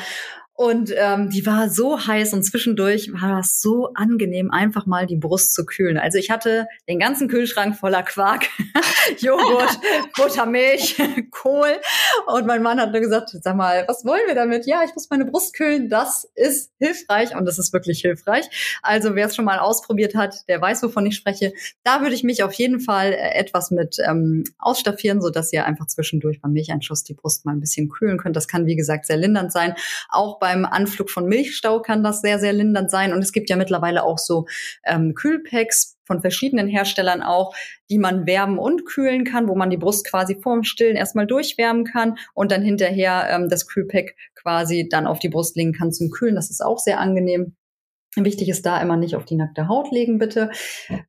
Und ähm, die war so heiß und zwischendurch war das so angenehm, einfach mal die Brust zu kühlen. Also ich hatte den ganzen Kühlschrank voller Quark, Joghurt, Buttermilch, Kohl. Und mein Mann hat nur gesagt, sag mal, was wollen wir damit? Ja, ich muss meine Brust kühlen. Das ist hilfreich und das ist wirklich hilfreich. Also wer es schon mal ausprobiert hat, der weiß, wovon ich spreche. Da würde ich mich auf jeden Fall äh, etwas mit ähm, ausstaffieren, so dass ihr einfach zwischendurch beim Milcheinschuss die Brust mal ein bisschen kühlen könnt. Das kann, wie gesagt, sehr lindernd sein. Auch beim Anflug von Milchstau kann das sehr, sehr lindernd sein. Und es gibt ja mittlerweile auch so ähm, Kühlpacks von verschiedenen Herstellern auch, die man wärmen und kühlen kann, wo man die Brust quasi vorm Stillen erstmal durchwärmen kann und dann hinterher ähm, das Kühlpack quasi dann auf die Brust legen kann zum Kühlen. Das ist auch sehr angenehm. Wichtig ist da immer nicht auf die nackte Haut legen, bitte.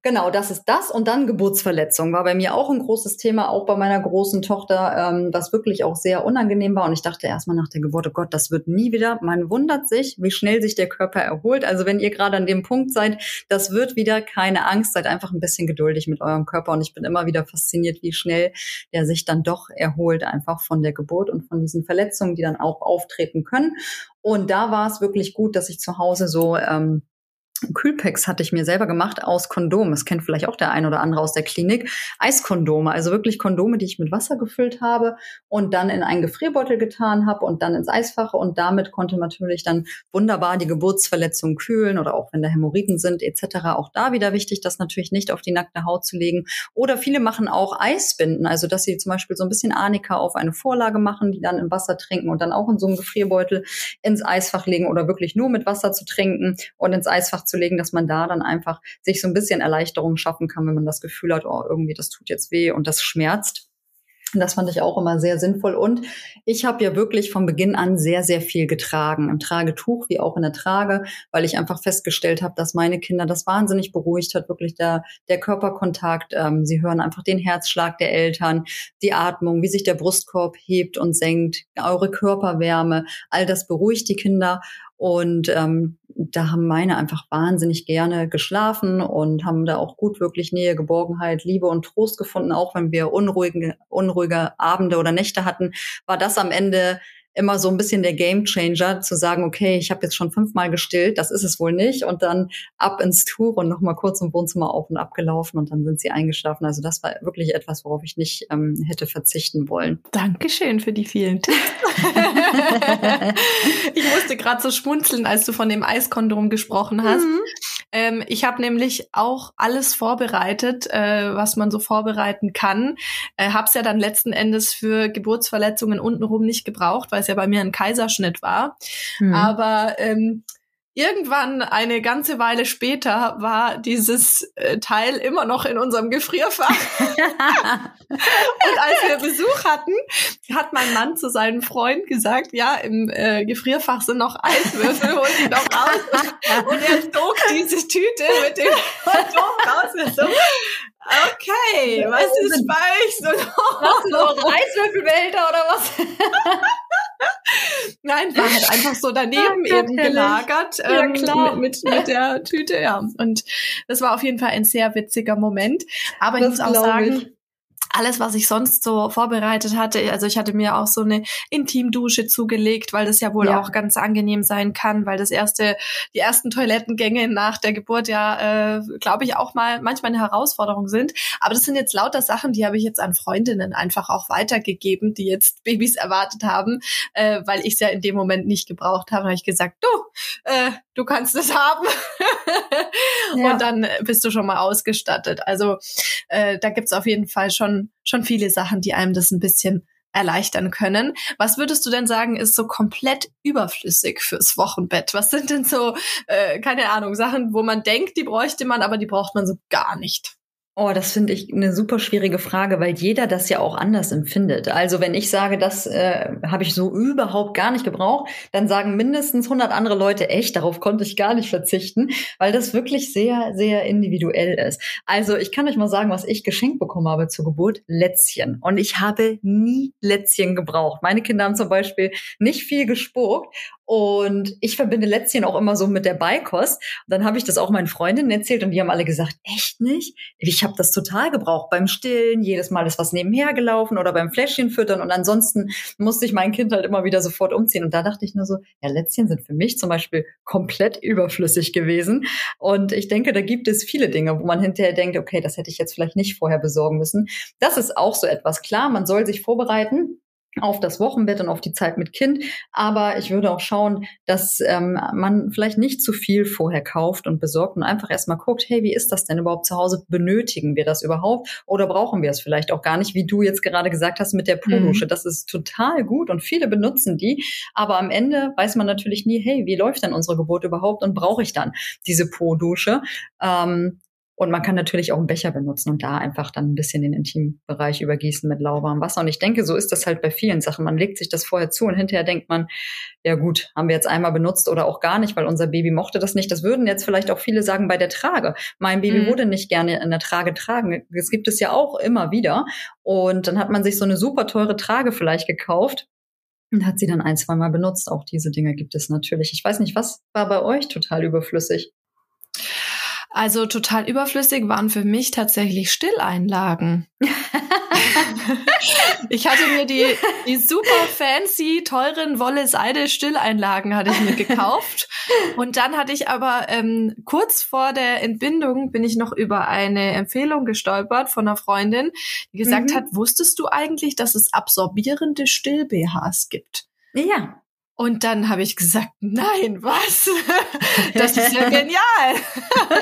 Genau, das ist das. Und dann Geburtsverletzung war bei mir auch ein großes Thema, auch bei meiner großen Tochter, ähm, was wirklich auch sehr unangenehm war. Und ich dachte erstmal nach der Geburt, oh Gott, das wird nie wieder. Man wundert sich, wie schnell sich der Körper erholt. Also wenn ihr gerade an dem Punkt seid, das wird wieder keine Angst. Seid einfach ein bisschen geduldig mit eurem Körper. Und ich bin immer wieder fasziniert, wie schnell der sich dann doch erholt, einfach von der Geburt und von diesen Verletzungen, die dann auch auftreten können. Und da war es wirklich gut, dass ich zu Hause so ähm, Kühlpacks hatte ich mir selber gemacht aus Kondomen. Das kennt vielleicht auch der ein oder andere aus der Klinik. Eiskondome, also wirklich Kondome, die ich mit Wasser gefüllt habe und dann in einen Gefrierbeutel getan habe und dann ins Eisfach. Und damit konnte natürlich dann wunderbar die Geburtsverletzung kühlen oder auch wenn da Hämorrhoiden sind etc. Auch da wieder wichtig, das natürlich nicht auf die nackte Haut zu legen. Oder viele machen auch Eisbinden, also dass sie zum Beispiel so ein bisschen Arnika auf eine Vorlage machen, die dann im Wasser trinken und dann auch in so einem Gefrierbeutel ins Eisfach legen oder wirklich nur mit Wasser zu trinken und ins Eisfach zu dass man da dann einfach sich so ein bisschen Erleichterung schaffen kann, wenn man das Gefühl hat, oh, irgendwie das tut jetzt weh und das schmerzt. Das fand ich auch immer sehr sinnvoll. Und ich habe ja wirklich von Beginn an sehr, sehr viel getragen. Im Tragetuch wie auch in der Trage, weil ich einfach festgestellt habe, dass meine Kinder das wahnsinnig beruhigt hat. Wirklich der, der Körperkontakt. Ähm, sie hören einfach den Herzschlag der Eltern, die Atmung, wie sich der Brustkorb hebt und senkt, eure Körperwärme. All das beruhigt die Kinder. Und ähm, da haben meine einfach wahnsinnig gerne geschlafen und haben da auch gut wirklich Nähe, Geborgenheit, Liebe und Trost gefunden. Auch wenn wir unruhige, unruhige Abende oder Nächte hatten, war das am Ende immer so ein bisschen der Gamechanger zu sagen, okay, ich habe jetzt schon fünfmal gestillt, das ist es wohl nicht. Und dann ab ins Tour und nochmal kurz im Wohnzimmer auf und ab gelaufen und dann sind sie eingeschlafen. Also das war wirklich etwas, worauf ich nicht ähm, hätte verzichten wollen. Dankeschön für die vielen Tipps. ich musste gerade so schmunzeln, als du von dem Eiskondom gesprochen hast. Mhm. Ähm, ich habe nämlich auch alles vorbereitet, äh, was man so vorbereiten kann. Äh, hab's ja dann letzten Endes für Geburtsverletzungen untenrum nicht gebraucht, weil es ja bei mir ein Kaiserschnitt war. Mhm. Aber ähm, Irgendwann eine ganze Weile später war dieses äh, Teil immer noch in unserem Gefrierfach. und als wir Besuch hatten, hat mein Mann zu seinem Freund gesagt, ja, im äh, Gefrierfach sind noch Eiswürfel, hol die noch raus. und er zog diese Tüte mit dem Kondom raus. Und so, okay, was ist bei euch so los? noch Eiswürfelbehälter oder was? Nein, war halt einfach so daneben ja, eben gelagert ähm, ja, mit, mit, mit der Tüte, ja. Und das war auf jeden Fall ein sehr witziger Moment. Aber das ich muss auch sagen, ich alles, was ich sonst so vorbereitet hatte, also ich hatte mir auch so eine Intimdusche zugelegt, weil das ja wohl ja. auch ganz angenehm sein kann, weil das erste, die ersten Toilettengänge nach der Geburt ja, äh, glaube ich, auch mal manchmal eine Herausforderung sind. Aber das sind jetzt lauter Sachen, die habe ich jetzt an Freundinnen einfach auch weitergegeben, die jetzt Babys erwartet haben, äh, weil ich es ja in dem Moment nicht gebraucht habe. habe ich gesagt, du, äh, du kannst es haben. ja. Und dann bist du schon mal ausgestattet. Also äh, da gibt's auf jeden Fall schon, schon viele Sachen, die einem das ein bisschen erleichtern können. Was würdest du denn sagen, ist so komplett überflüssig fürs Wochenbett? Was sind denn so, äh, keine Ahnung, Sachen, wo man denkt, die bräuchte man, aber die braucht man so gar nicht? Oh, das finde ich eine super schwierige Frage, weil jeder das ja auch anders empfindet. Also wenn ich sage, das äh, habe ich so überhaupt gar nicht gebraucht, dann sagen mindestens 100 andere Leute, echt, darauf konnte ich gar nicht verzichten, weil das wirklich sehr, sehr individuell ist. Also ich kann euch mal sagen, was ich geschenkt bekommen habe zur Geburt, Lätzchen. Und ich habe nie Lätzchen gebraucht. Meine Kinder haben zum Beispiel nicht viel gespuckt Und ich verbinde Lätzchen auch immer so mit der Beikost. Und dann habe ich das auch meinen Freundinnen erzählt und die haben alle gesagt, echt nicht? Ich habe das total gebraucht beim Stillen. Jedes Mal ist was nebenher gelaufen oder beim Fläschchen füttern. Und ansonsten musste ich mein Kind halt immer wieder sofort umziehen. Und da dachte ich nur so, ja, Lätzchen sind für mich zum Beispiel komplett überflüssig gewesen. Und ich denke, da gibt es viele Dinge, wo man hinterher denkt, okay, das hätte ich jetzt vielleicht nicht vorher besorgen müssen. Das ist auch so etwas. Klar, man soll sich vorbereiten auf das Wochenbett und auf die Zeit mit Kind. Aber ich würde auch schauen, dass ähm, man vielleicht nicht zu viel vorher kauft und besorgt und einfach erstmal guckt, hey, wie ist das denn überhaupt zu Hause? Benötigen wir das überhaupt oder brauchen wir es vielleicht auch gar nicht, wie du jetzt gerade gesagt hast mit der Po-Dusche. Mhm. Das ist total gut und viele benutzen die. Aber am Ende weiß man natürlich nie, hey, wie läuft denn unsere Geburt überhaupt und brauche ich dann diese Po-Dusche? Ähm, und man kann natürlich auch einen Becher benutzen und da einfach dann ein bisschen den Intimbereich übergießen mit lauwarmem Wasser. Und ich denke, so ist das halt bei vielen Sachen. Man legt sich das vorher zu und hinterher denkt man, ja gut, haben wir jetzt einmal benutzt oder auch gar nicht, weil unser Baby mochte das nicht. Das würden jetzt vielleicht auch viele sagen bei der Trage. Mein Baby mhm. wurde nicht gerne in der Trage tragen. Das gibt es ja auch immer wieder. Und dann hat man sich so eine super teure Trage vielleicht gekauft und hat sie dann ein, zwei Mal benutzt. Auch diese Dinge gibt es natürlich. Ich weiß nicht, was war bei euch total überflüssig? Also total überflüssig waren für mich tatsächlich Stilleinlagen. ich hatte mir die, die super fancy, teuren Wolle-Seide-Stilleinlagen hatte ich mir gekauft. Und dann hatte ich aber ähm, kurz vor der Entbindung bin ich noch über eine Empfehlung gestolpert von einer Freundin, die gesagt mhm. hat, wusstest du eigentlich, dass es absorbierende Still-BHs gibt? Ja. Und dann habe ich gesagt, nein, was? Das ist ja genial.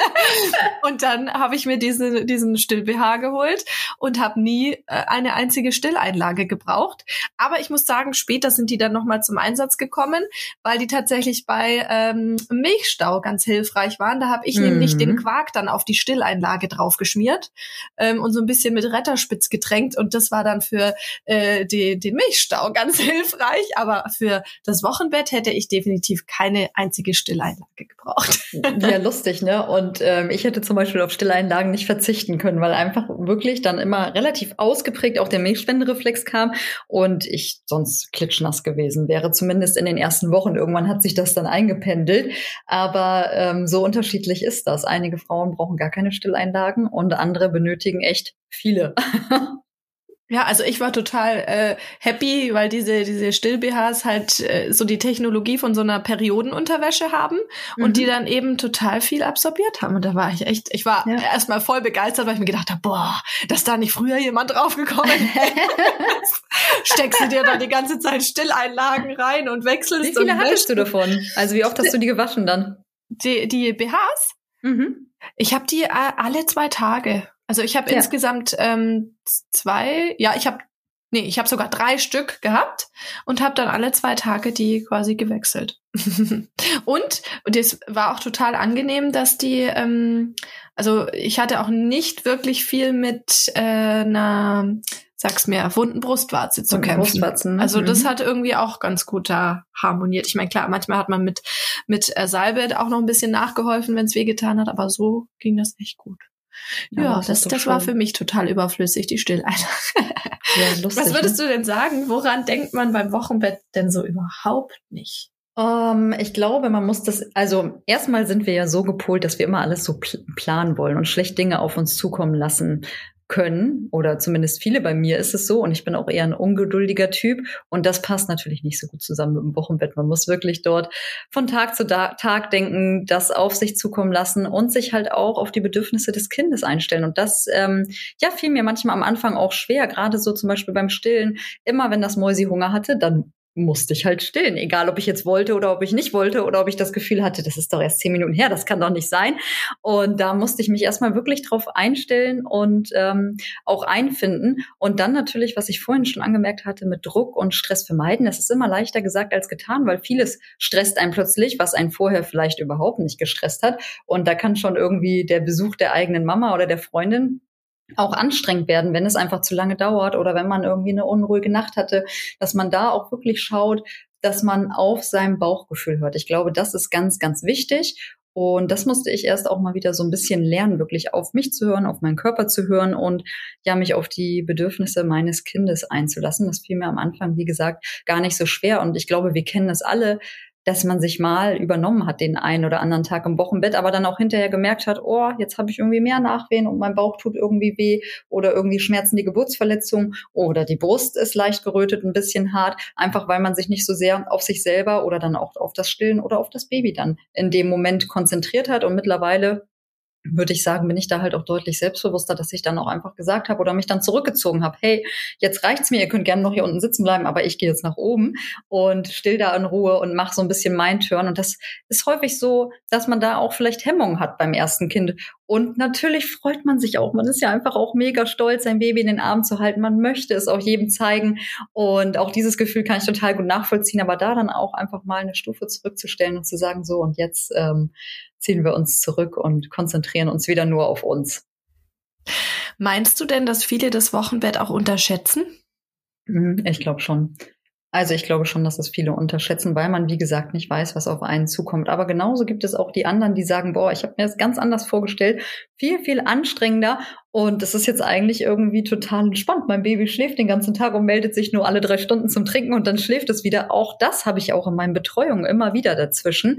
und dann habe ich mir diese, diesen Still-BH geholt und habe nie äh, eine einzige Stilleinlage gebraucht. Aber ich muss sagen, später sind die dann nochmal zum Einsatz gekommen, weil die tatsächlich bei ähm, Milchstau ganz hilfreich waren. Da habe ich mhm. nämlich den Quark dann auf die Stilleinlage draufgeschmiert ähm, und so ein bisschen mit Retterspitz getränkt. Und das war dann für äh, die, den Milchstau ganz hilfreich. Aber für das Wochenbett hätte ich definitiv keine einzige Stilleinlage gebraucht. Ja, lustig, ne? Und ähm, ich hätte zum Beispiel auf Stilleinlagen nicht verzichten können, weil einfach wirklich dann immer relativ ausgeprägt auch der Milchspendereflex kam und ich sonst klitschnass gewesen wäre, zumindest in den ersten Wochen. Irgendwann hat sich das dann eingependelt. Aber ähm, so unterschiedlich ist das. Einige Frauen brauchen gar keine Stilleinlagen und andere benötigen echt viele. Ja, also ich war total äh, happy, weil diese diese Still-BHs halt äh, so die Technologie von so einer Periodenunterwäsche haben mhm. und die mhm. dann eben total viel absorbiert haben. Und da war ich echt, ich war ja. erstmal voll begeistert, weil ich mir gedacht habe, boah, dass da nicht früher jemand draufgekommen ist. Steckst du dir da die ganze Zeit Stilleinlagen rein und wechselst. Wie viele hattest du davon? Also wie oft hast du die gewaschen dann? Die, die BHs? Mhm. Ich habe die äh, alle zwei Tage. Also ich habe ja. insgesamt ähm, zwei, ja, ich habe, nee, ich habe sogar drei Stück gehabt und habe dann alle zwei Tage die quasi gewechselt. und, und das war auch total angenehm, dass die, ähm, also ich hatte auch nicht wirklich viel mit äh, einer, sag's mir, wunden Brustwarze zu kämpfen. Brustwarzen. Also das mhm. hat irgendwie auch ganz gut da harmoniert. Ich meine, klar, manchmal hat man mit mit äh, Salbe auch noch ein bisschen nachgeholfen, wenn es wehgetan hat, aber so ging das echt gut. Ja, ja das, das war für mich total überflüssig, die Stilleinlage. Ja, lustig, Was würdest ne? du denn sagen? Woran denkt man beim Wochenbett denn so überhaupt nicht? Um, ähm, ich glaube, man muss das, also erstmal sind wir ja so gepolt, dass wir immer alles so pl planen wollen und schlecht Dinge auf uns zukommen lassen können oder zumindest viele bei mir ist es so und ich bin auch eher ein ungeduldiger Typ und das passt natürlich nicht so gut zusammen mit dem Wochenbett. Man muss wirklich dort von Tag zu Tag denken, das auf sich zukommen lassen und sich halt auch auf die Bedürfnisse des Kindes einstellen und das ähm, ja fiel mir manchmal am Anfang auch schwer, gerade so zum Beispiel beim Stillen. Immer wenn das Mäusi Hunger hatte, dann musste ich halt stillen, egal ob ich jetzt wollte oder ob ich nicht wollte oder ob ich das Gefühl hatte, das ist doch erst zehn Minuten her, das kann doch nicht sein. Und da musste ich mich erstmal wirklich drauf einstellen und ähm, auch einfinden. Und dann natürlich, was ich vorhin schon angemerkt hatte, mit Druck und Stress vermeiden. Das ist immer leichter gesagt als getan, weil vieles stresst einen plötzlich, was einen vorher vielleicht überhaupt nicht gestresst hat. Und da kann schon irgendwie der Besuch der eigenen Mama oder der Freundin auch anstrengend werden, wenn es einfach zu lange dauert oder wenn man irgendwie eine unruhige Nacht hatte, dass man da auch wirklich schaut, dass man auf seinem Bauchgefühl hört. Ich glaube, das ist ganz, ganz wichtig. Und das musste ich erst auch mal wieder so ein bisschen lernen, wirklich auf mich zu hören, auf meinen Körper zu hören und ja, mich auf die Bedürfnisse meines Kindes einzulassen. Das fiel mir am Anfang, wie gesagt, gar nicht so schwer. Und ich glaube, wir kennen es alle, dass man sich mal übernommen hat den einen oder anderen Tag im Wochenbett, aber dann auch hinterher gemerkt hat, oh, jetzt habe ich irgendwie mehr Nachwehen und mein Bauch tut irgendwie weh oder irgendwie schmerzen die Geburtsverletzungen oder die Brust ist leicht gerötet, ein bisschen hart, einfach weil man sich nicht so sehr auf sich selber oder dann auch auf das Stillen oder auf das Baby dann in dem Moment konzentriert hat. Und mittlerweile würde ich sagen, bin ich da halt auch deutlich selbstbewusster, dass ich dann auch einfach gesagt habe oder mich dann zurückgezogen habe, hey, jetzt reicht's mir, ihr könnt gerne noch hier unten sitzen bleiben, aber ich gehe jetzt nach oben und still da in Ruhe und mache so ein bisschen mein Turn. Und das ist häufig so, dass man da auch vielleicht Hemmungen hat beim ersten Kind. Und natürlich freut man sich auch. Man ist ja einfach auch mega stolz, sein Baby in den Arm zu halten. Man möchte es auch jedem zeigen. Und auch dieses Gefühl kann ich total gut nachvollziehen. Aber da dann auch einfach mal eine Stufe zurückzustellen und zu sagen, so und jetzt ähm, ziehen wir uns zurück und konzentrieren uns wieder nur auf uns. Meinst du denn, dass viele das Wochenbett auch unterschätzen? Mhm, ich glaube schon. Also ich glaube schon, dass es viele unterschätzen, weil man, wie gesagt, nicht weiß, was auf einen zukommt. Aber genauso gibt es auch die anderen, die sagen, boah, ich habe mir das ganz anders vorgestellt, viel, viel anstrengender. Und das ist jetzt eigentlich irgendwie total entspannt. Mein Baby schläft den ganzen Tag und meldet sich nur alle drei Stunden zum Trinken und dann schläft es wieder. Auch das habe ich auch in meinen Betreuungen immer wieder dazwischen,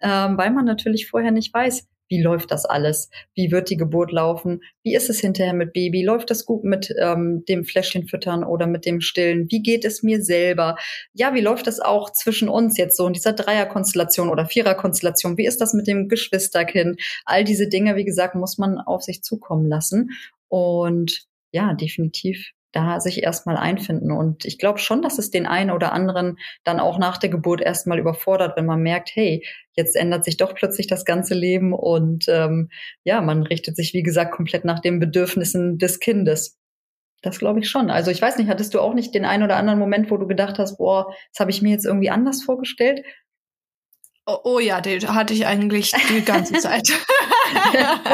ähm, weil man natürlich vorher nicht weiß, wie läuft das alles? Wie wird die Geburt laufen? Wie ist es hinterher mit Baby? Läuft das gut mit ähm, dem Fläschchen füttern oder mit dem Stillen? Wie geht es mir selber? Ja, wie läuft das auch zwischen uns jetzt so in dieser Dreierkonstellation oder Viererkonstellation? Wie ist das mit dem Geschwisterkind? All diese Dinge, wie gesagt, muss man auf sich zukommen lassen. Und ja, definitiv da sich erstmal einfinden. Und ich glaube schon, dass es den einen oder anderen dann auch nach der Geburt erstmal überfordert, wenn man merkt, hey, jetzt ändert sich doch plötzlich das ganze Leben und ähm, ja, man richtet sich, wie gesagt, komplett nach den Bedürfnissen des Kindes. Das glaube ich schon. Also ich weiß nicht, hattest du auch nicht den einen oder anderen Moment, wo du gedacht hast, boah, das habe ich mir jetzt irgendwie anders vorgestellt? Oh, oh ja, den hatte ich eigentlich die ganze Zeit.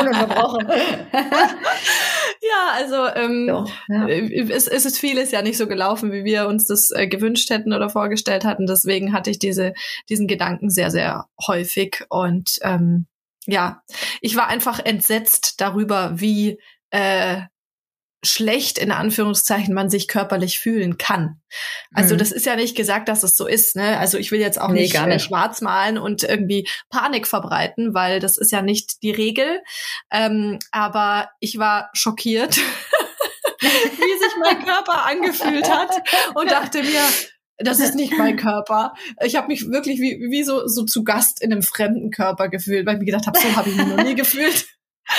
Ununterbrochen. ja, also ähm, Doch, ja. Äh, es, es ist vieles ja nicht so gelaufen, wie wir uns das äh, gewünscht hätten oder vorgestellt hatten. Deswegen hatte ich diese, diesen Gedanken sehr, sehr häufig. Und ähm, ja, ich war einfach entsetzt darüber, wie äh, schlecht in Anführungszeichen man sich körperlich fühlen kann. Also mhm. das ist ja nicht gesagt, dass es so ist. Ne? Also ich will jetzt auch nee, nicht, äh, nicht. schwarz malen und irgendwie Panik verbreiten, weil das ist ja nicht die Regel. Ähm, aber ich war schockiert, wie sich mein Körper angefühlt hat und dachte mir, das ist nicht mein Körper. Ich habe mich wirklich wie, wie so, so zu Gast in einem fremden Körper gefühlt, weil ich mir gedacht habe, so habe ich mich noch nie gefühlt.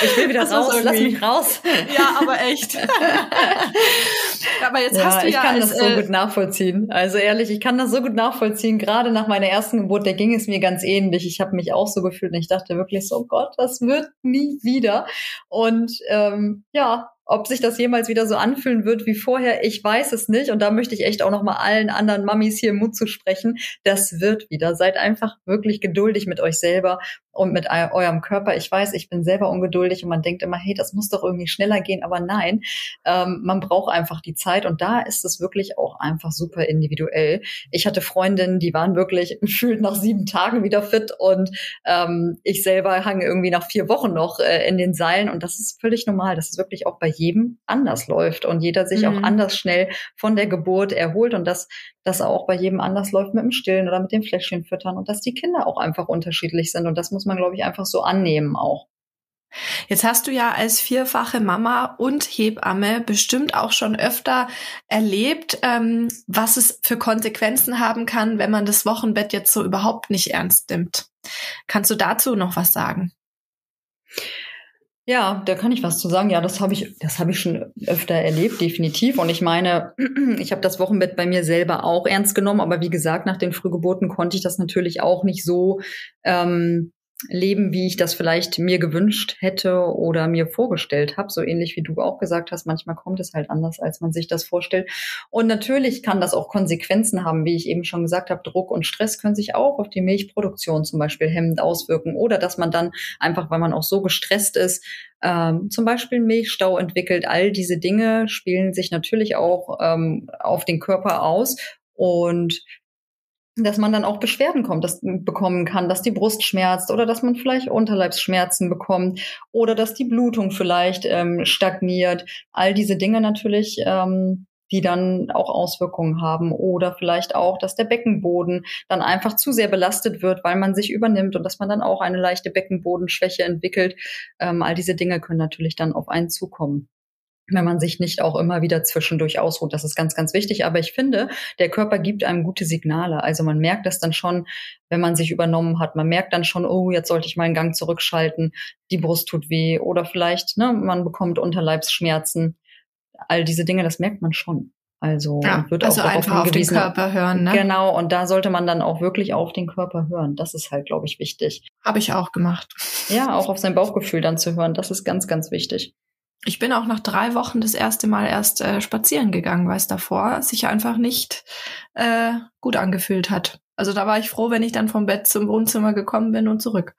Ich will wieder das raus, lass mich raus. Ja, aber echt. aber jetzt ja, hast du ja. Ich kann als, das so äh, gut nachvollziehen. Also ehrlich, ich kann das so gut nachvollziehen. Gerade nach meiner ersten Geburt, da ging es mir ganz ähnlich. Ich habe mich auch so gefühlt und ich dachte wirklich so, oh Gott, das wird nie wieder. Und ähm, ja, ob sich das jemals wieder so anfühlen wird wie vorher, ich weiß es nicht. Und da möchte ich echt auch noch mal allen anderen Mamis hier Mut zu sprechen. Das wird wieder. Seid einfach wirklich geduldig mit euch selber und mit eurem Körper. Ich weiß, ich bin selber ungeduldig und man denkt immer, hey, das muss doch irgendwie schneller gehen. Aber nein, ähm, man braucht einfach die Zeit. Und da ist es wirklich auch einfach super individuell. Ich hatte Freundinnen, die waren wirklich gefühlt nach sieben Tagen wieder fit und ähm, ich selber hang irgendwie nach vier Wochen noch äh, in den Seilen. Und das ist völlig normal. Das ist wirklich auch bei jedem anders läuft und jeder sich mhm. auch anders schnell von der Geburt erholt und dass das auch bei jedem anders läuft mit dem Stillen oder mit dem Fläschchen füttern und dass die Kinder auch einfach unterschiedlich sind und das muss man glaube ich einfach so annehmen auch. Jetzt hast du ja als vierfache Mama und Hebamme bestimmt auch schon öfter erlebt, ähm, was es für Konsequenzen haben kann, wenn man das Wochenbett jetzt so überhaupt nicht ernst nimmt. Kannst du dazu noch was sagen? Ja, da kann ich was zu sagen. Ja, das habe ich, das habe ich schon öfter erlebt, definitiv. Und ich meine, ich habe das Wochenbett bei mir selber auch ernst genommen, aber wie gesagt, nach den Frühgeburten konnte ich das natürlich auch nicht so ähm, leben, wie ich das vielleicht mir gewünscht hätte oder mir vorgestellt habe. So ähnlich wie du auch gesagt hast, manchmal kommt es halt anders, als man sich das vorstellt. Und natürlich kann das auch Konsequenzen haben, wie ich eben schon gesagt habe. Druck und Stress können sich auch auf die Milchproduktion zum Beispiel hemmend auswirken oder dass man dann einfach, weil man auch so gestresst ist, ähm, zum Beispiel Milchstau entwickelt. All diese Dinge spielen sich natürlich auch ähm, auf den Körper aus. Und dass man dann auch Beschwerden kommt, das bekommen kann, dass die Brust schmerzt oder dass man vielleicht Unterleibsschmerzen bekommt oder dass die Blutung vielleicht ähm, stagniert. All diese Dinge natürlich ähm, die dann auch Auswirkungen haben oder vielleicht auch, dass der Beckenboden dann einfach zu sehr belastet wird, weil man sich übernimmt und dass man dann auch eine leichte Beckenbodenschwäche entwickelt. Ähm, all diese Dinge können natürlich dann auf einen zukommen wenn man sich nicht auch immer wieder zwischendurch ausruht. Das ist ganz, ganz wichtig. Aber ich finde, der Körper gibt einem gute Signale. Also man merkt das dann schon, wenn man sich übernommen hat. Man merkt dann schon, oh, jetzt sollte ich meinen Gang zurückschalten. Die Brust tut weh. Oder vielleicht, ne, man bekommt Unterleibsschmerzen. All diese Dinge, das merkt man schon. Also ja, wird also auch einfach auf den Körper hören. Ne? Genau, und da sollte man dann auch wirklich auf den Körper hören. Das ist halt, glaube ich, wichtig. Habe ich auch gemacht. Ja, auch auf sein Bauchgefühl dann zu hören. Das ist ganz, ganz wichtig. Ich bin auch nach drei Wochen das erste Mal erst äh, spazieren gegangen, weil es davor sich einfach nicht äh, gut angefühlt hat. Also da war ich froh, wenn ich dann vom Bett zum Wohnzimmer gekommen bin und zurück.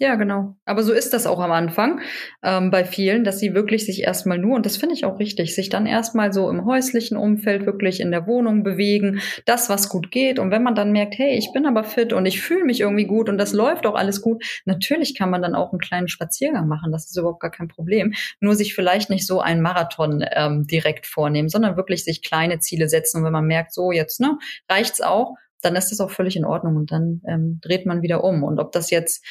Ja, genau. Aber so ist das auch am Anfang ähm, bei vielen, dass sie wirklich sich erstmal nur, und das finde ich auch richtig, sich dann erstmal so im häuslichen Umfeld wirklich in der Wohnung bewegen, das, was gut geht. Und wenn man dann merkt, hey, ich bin aber fit und ich fühle mich irgendwie gut und das läuft auch alles gut, natürlich kann man dann auch einen kleinen Spaziergang machen. Das ist überhaupt gar kein Problem. Nur sich vielleicht nicht so einen Marathon ähm, direkt vornehmen, sondern wirklich sich kleine Ziele setzen. Und wenn man merkt, so jetzt, ne, reicht's auch, dann ist das auch völlig in Ordnung und dann ähm, dreht man wieder um. Und ob das jetzt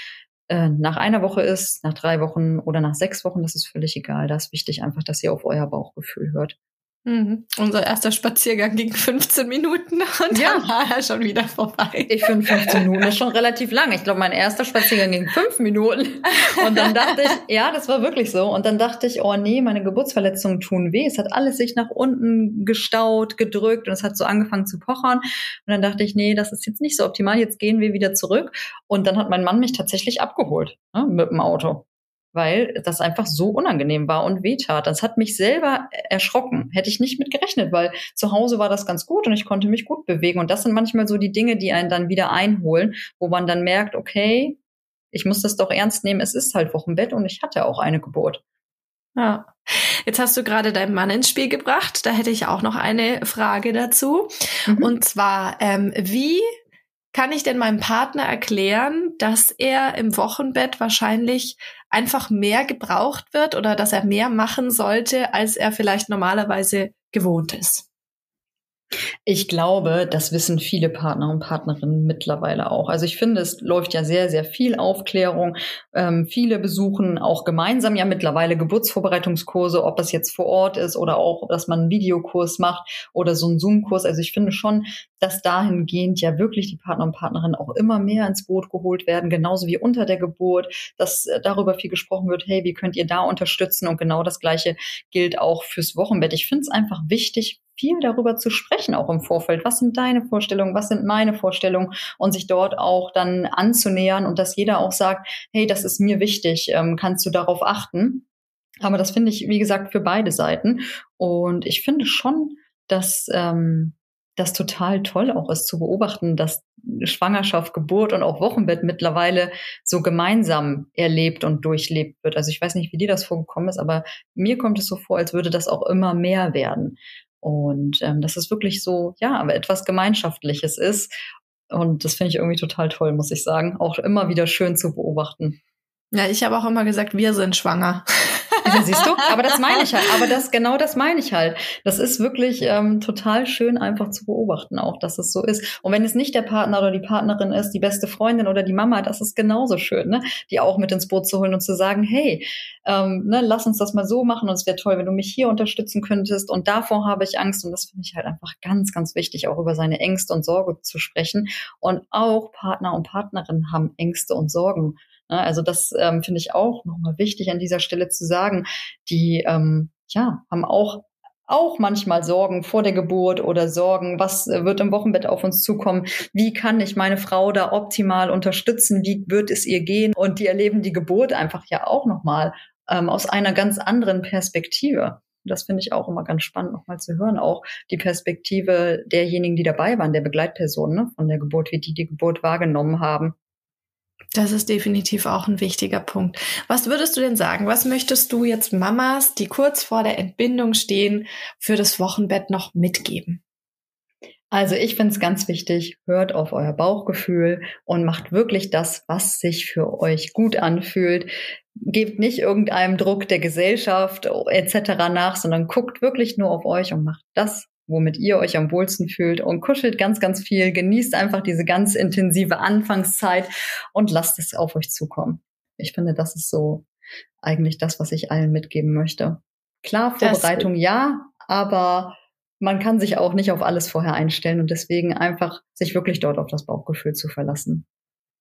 äh, nach einer Woche ist, nach drei Wochen oder nach sechs Wochen, das ist völlig egal. Da ist wichtig einfach, dass ihr auf euer Bauchgefühl hört. Mhm. Unser erster Spaziergang ging 15 Minuten und ja. dann war er schon wieder vorbei. Ich finde 15 Minuten ist schon relativ lang. Ich glaube, mein erster Spaziergang ging fünf Minuten. Und dann dachte ich, ja, das war wirklich so. Und dann dachte ich, oh nee, meine Geburtsverletzungen tun weh. Es hat alles sich nach unten gestaut, gedrückt und es hat so angefangen zu pochern. Und dann dachte ich, nee, das ist jetzt nicht so optimal. Jetzt gehen wir wieder zurück. Und dann hat mein Mann mich tatsächlich abgeholt ne, mit dem Auto weil das einfach so unangenehm war und wehtat. Das hat mich selber erschrocken. Hätte ich nicht mit gerechnet, weil zu Hause war das ganz gut und ich konnte mich gut bewegen. Und das sind manchmal so die Dinge, die einen dann wieder einholen, wo man dann merkt, okay, ich muss das doch ernst nehmen. Es ist halt Wochenbett und ich hatte auch eine Geburt. Ja. Jetzt hast du gerade deinen Mann ins Spiel gebracht. Da hätte ich auch noch eine Frage dazu. Mhm. Und zwar, ähm, wie kann ich denn meinem Partner erklären, dass er im Wochenbett wahrscheinlich einfach mehr gebraucht wird oder dass er mehr machen sollte, als er vielleicht normalerweise gewohnt ist? Ich glaube, das wissen viele Partner und Partnerinnen mittlerweile auch. Also ich finde, es läuft ja sehr, sehr viel Aufklärung. Ähm, viele besuchen auch gemeinsam ja mittlerweile Geburtsvorbereitungskurse, ob das jetzt vor Ort ist oder auch, dass man einen Videokurs macht oder so einen Zoom-Kurs. Also ich finde schon, dass dahingehend ja wirklich die Partner und Partnerinnen auch immer mehr ins Boot geholt werden, genauso wie unter der Geburt, dass äh, darüber viel gesprochen wird, hey, wie könnt ihr da unterstützen? Und genau das Gleiche gilt auch fürs Wochenbett. Ich finde es einfach wichtig, viel darüber zu sprechen, auch im Vorfeld. Was sind deine Vorstellungen? Was sind meine Vorstellungen? Und sich dort auch dann anzunähern und dass jeder auch sagt, hey, das ist mir wichtig, ähm, kannst du darauf achten? Aber das finde ich, wie gesagt, für beide Seiten. Und ich finde schon, dass ähm, das total toll auch ist zu beobachten, dass Schwangerschaft, Geburt und auch Wochenbett mittlerweile so gemeinsam erlebt und durchlebt wird. Also ich weiß nicht, wie dir das vorgekommen ist, aber mir kommt es so vor, als würde das auch immer mehr werden. Und ähm, dass es wirklich so, ja, aber etwas Gemeinschaftliches ist. Und das finde ich irgendwie total toll, muss ich sagen. Auch immer wieder schön zu beobachten. Ja, ich habe auch immer gesagt, wir sind schwanger. Ja, siehst du? Aber das meine ich halt. Aber das, genau das meine ich halt. Das ist wirklich ähm, total schön einfach zu beobachten auch, dass es so ist. Und wenn es nicht der Partner oder die Partnerin ist, die beste Freundin oder die Mama, das ist genauso schön, ne? Die auch mit ins Boot zu holen und zu sagen, hey, ähm, ne, lass uns das mal so machen und es wäre toll, wenn du mich hier unterstützen könntest und davor habe ich Angst und das finde ich halt einfach ganz, ganz wichtig, auch über seine Ängste und Sorge zu sprechen. Und auch Partner und Partnerinnen haben Ängste und Sorgen also das ähm, finde ich auch nochmal wichtig an dieser Stelle zu sagen. Die ähm, ja, haben auch auch manchmal Sorgen vor der Geburt oder Sorgen, was äh, wird im Wochenbett auf uns zukommen, wie kann ich meine Frau da optimal unterstützen, wie wird es ihr gehen und die erleben die Geburt einfach ja auch nochmal ähm, aus einer ganz anderen Perspektive. Das finde ich auch immer ganz spannend, nochmal zu hören. Auch die Perspektive derjenigen, die dabei waren, der Begleitpersonen ne, von der Geburt, wie die die Geburt wahrgenommen haben. Das ist definitiv auch ein wichtiger Punkt. Was würdest du denn sagen? Was möchtest du jetzt Mamas, die kurz vor der Entbindung stehen, für das Wochenbett noch mitgeben? Also ich finde es ganz wichtig, hört auf euer Bauchgefühl und macht wirklich das, was sich für euch gut anfühlt. gebt nicht irgendeinem Druck der Gesellschaft etc. nach, sondern guckt wirklich nur auf euch und macht das, womit ihr euch am wohlsten fühlt und kuschelt ganz, ganz viel, genießt einfach diese ganz intensive Anfangszeit und lasst es auf euch zukommen. Ich finde, das ist so eigentlich das, was ich allen mitgeben möchte. Klar, Vorbereitung das, ja, aber man kann sich auch nicht auf alles vorher einstellen und deswegen einfach sich wirklich dort auf das Bauchgefühl zu verlassen.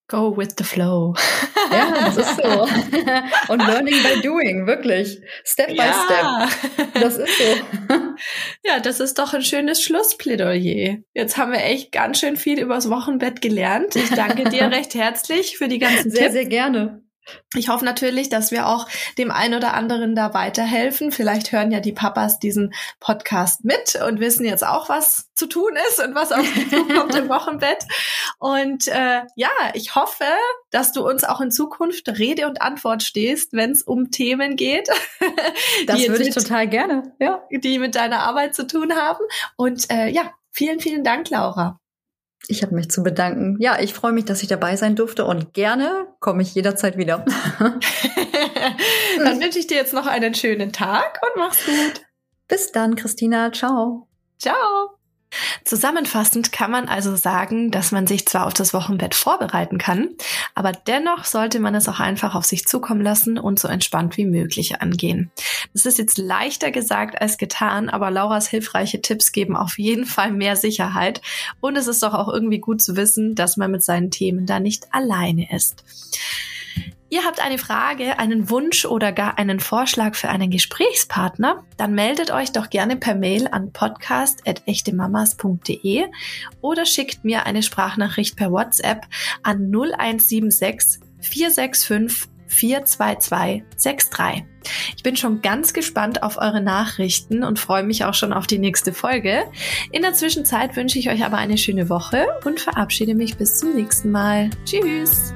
Go with the flow. Ja, das ist so. Und learning by doing, wirklich. Step by ja. step. Das ist so. Ja, das ist doch ein schönes Schlussplädoyer. Jetzt haben wir echt ganz schön viel übers Wochenbett gelernt. Ich danke dir recht herzlich für die ganzen sehr, Tipps. Sehr, sehr gerne. Ich hoffe natürlich, dass wir auch dem einen oder anderen da weiterhelfen. Vielleicht hören ja die Papas diesen Podcast mit und wissen jetzt auch, was zu tun ist und was auf sie zukommt im Wochenbett. Und äh, ja, ich hoffe, dass du uns auch in Zukunft Rede und Antwort stehst, wenn es um Themen geht. Das würde ich mit, total gerne, ja. Die mit deiner Arbeit zu tun haben. Und äh, ja, vielen, vielen Dank, Laura. Ich habe mich zu bedanken. Ja, ich freue mich, dass ich dabei sein durfte und gerne komme ich jederzeit wieder. dann wünsche ich dir jetzt noch einen schönen Tag und mach's gut. Bis dann, Christina. Ciao. Ciao. Zusammenfassend kann man also sagen, dass man sich zwar auf das Wochenbett vorbereiten kann, aber dennoch sollte man es auch einfach auf sich zukommen lassen und so entspannt wie möglich angehen. Das ist jetzt leichter gesagt als getan, aber Lauras hilfreiche Tipps geben auf jeden Fall mehr Sicherheit und es ist doch auch irgendwie gut zu wissen, dass man mit seinen Themen da nicht alleine ist. Ihr habt eine Frage, einen Wunsch oder gar einen Vorschlag für einen Gesprächspartner? Dann meldet euch doch gerne per Mail an podcast.echtemamas.de oder schickt mir eine Sprachnachricht per WhatsApp an 0176 465 42263. Ich bin schon ganz gespannt auf eure Nachrichten und freue mich auch schon auf die nächste Folge. In der Zwischenzeit wünsche ich euch aber eine schöne Woche und verabschiede mich bis zum nächsten Mal. Tschüss!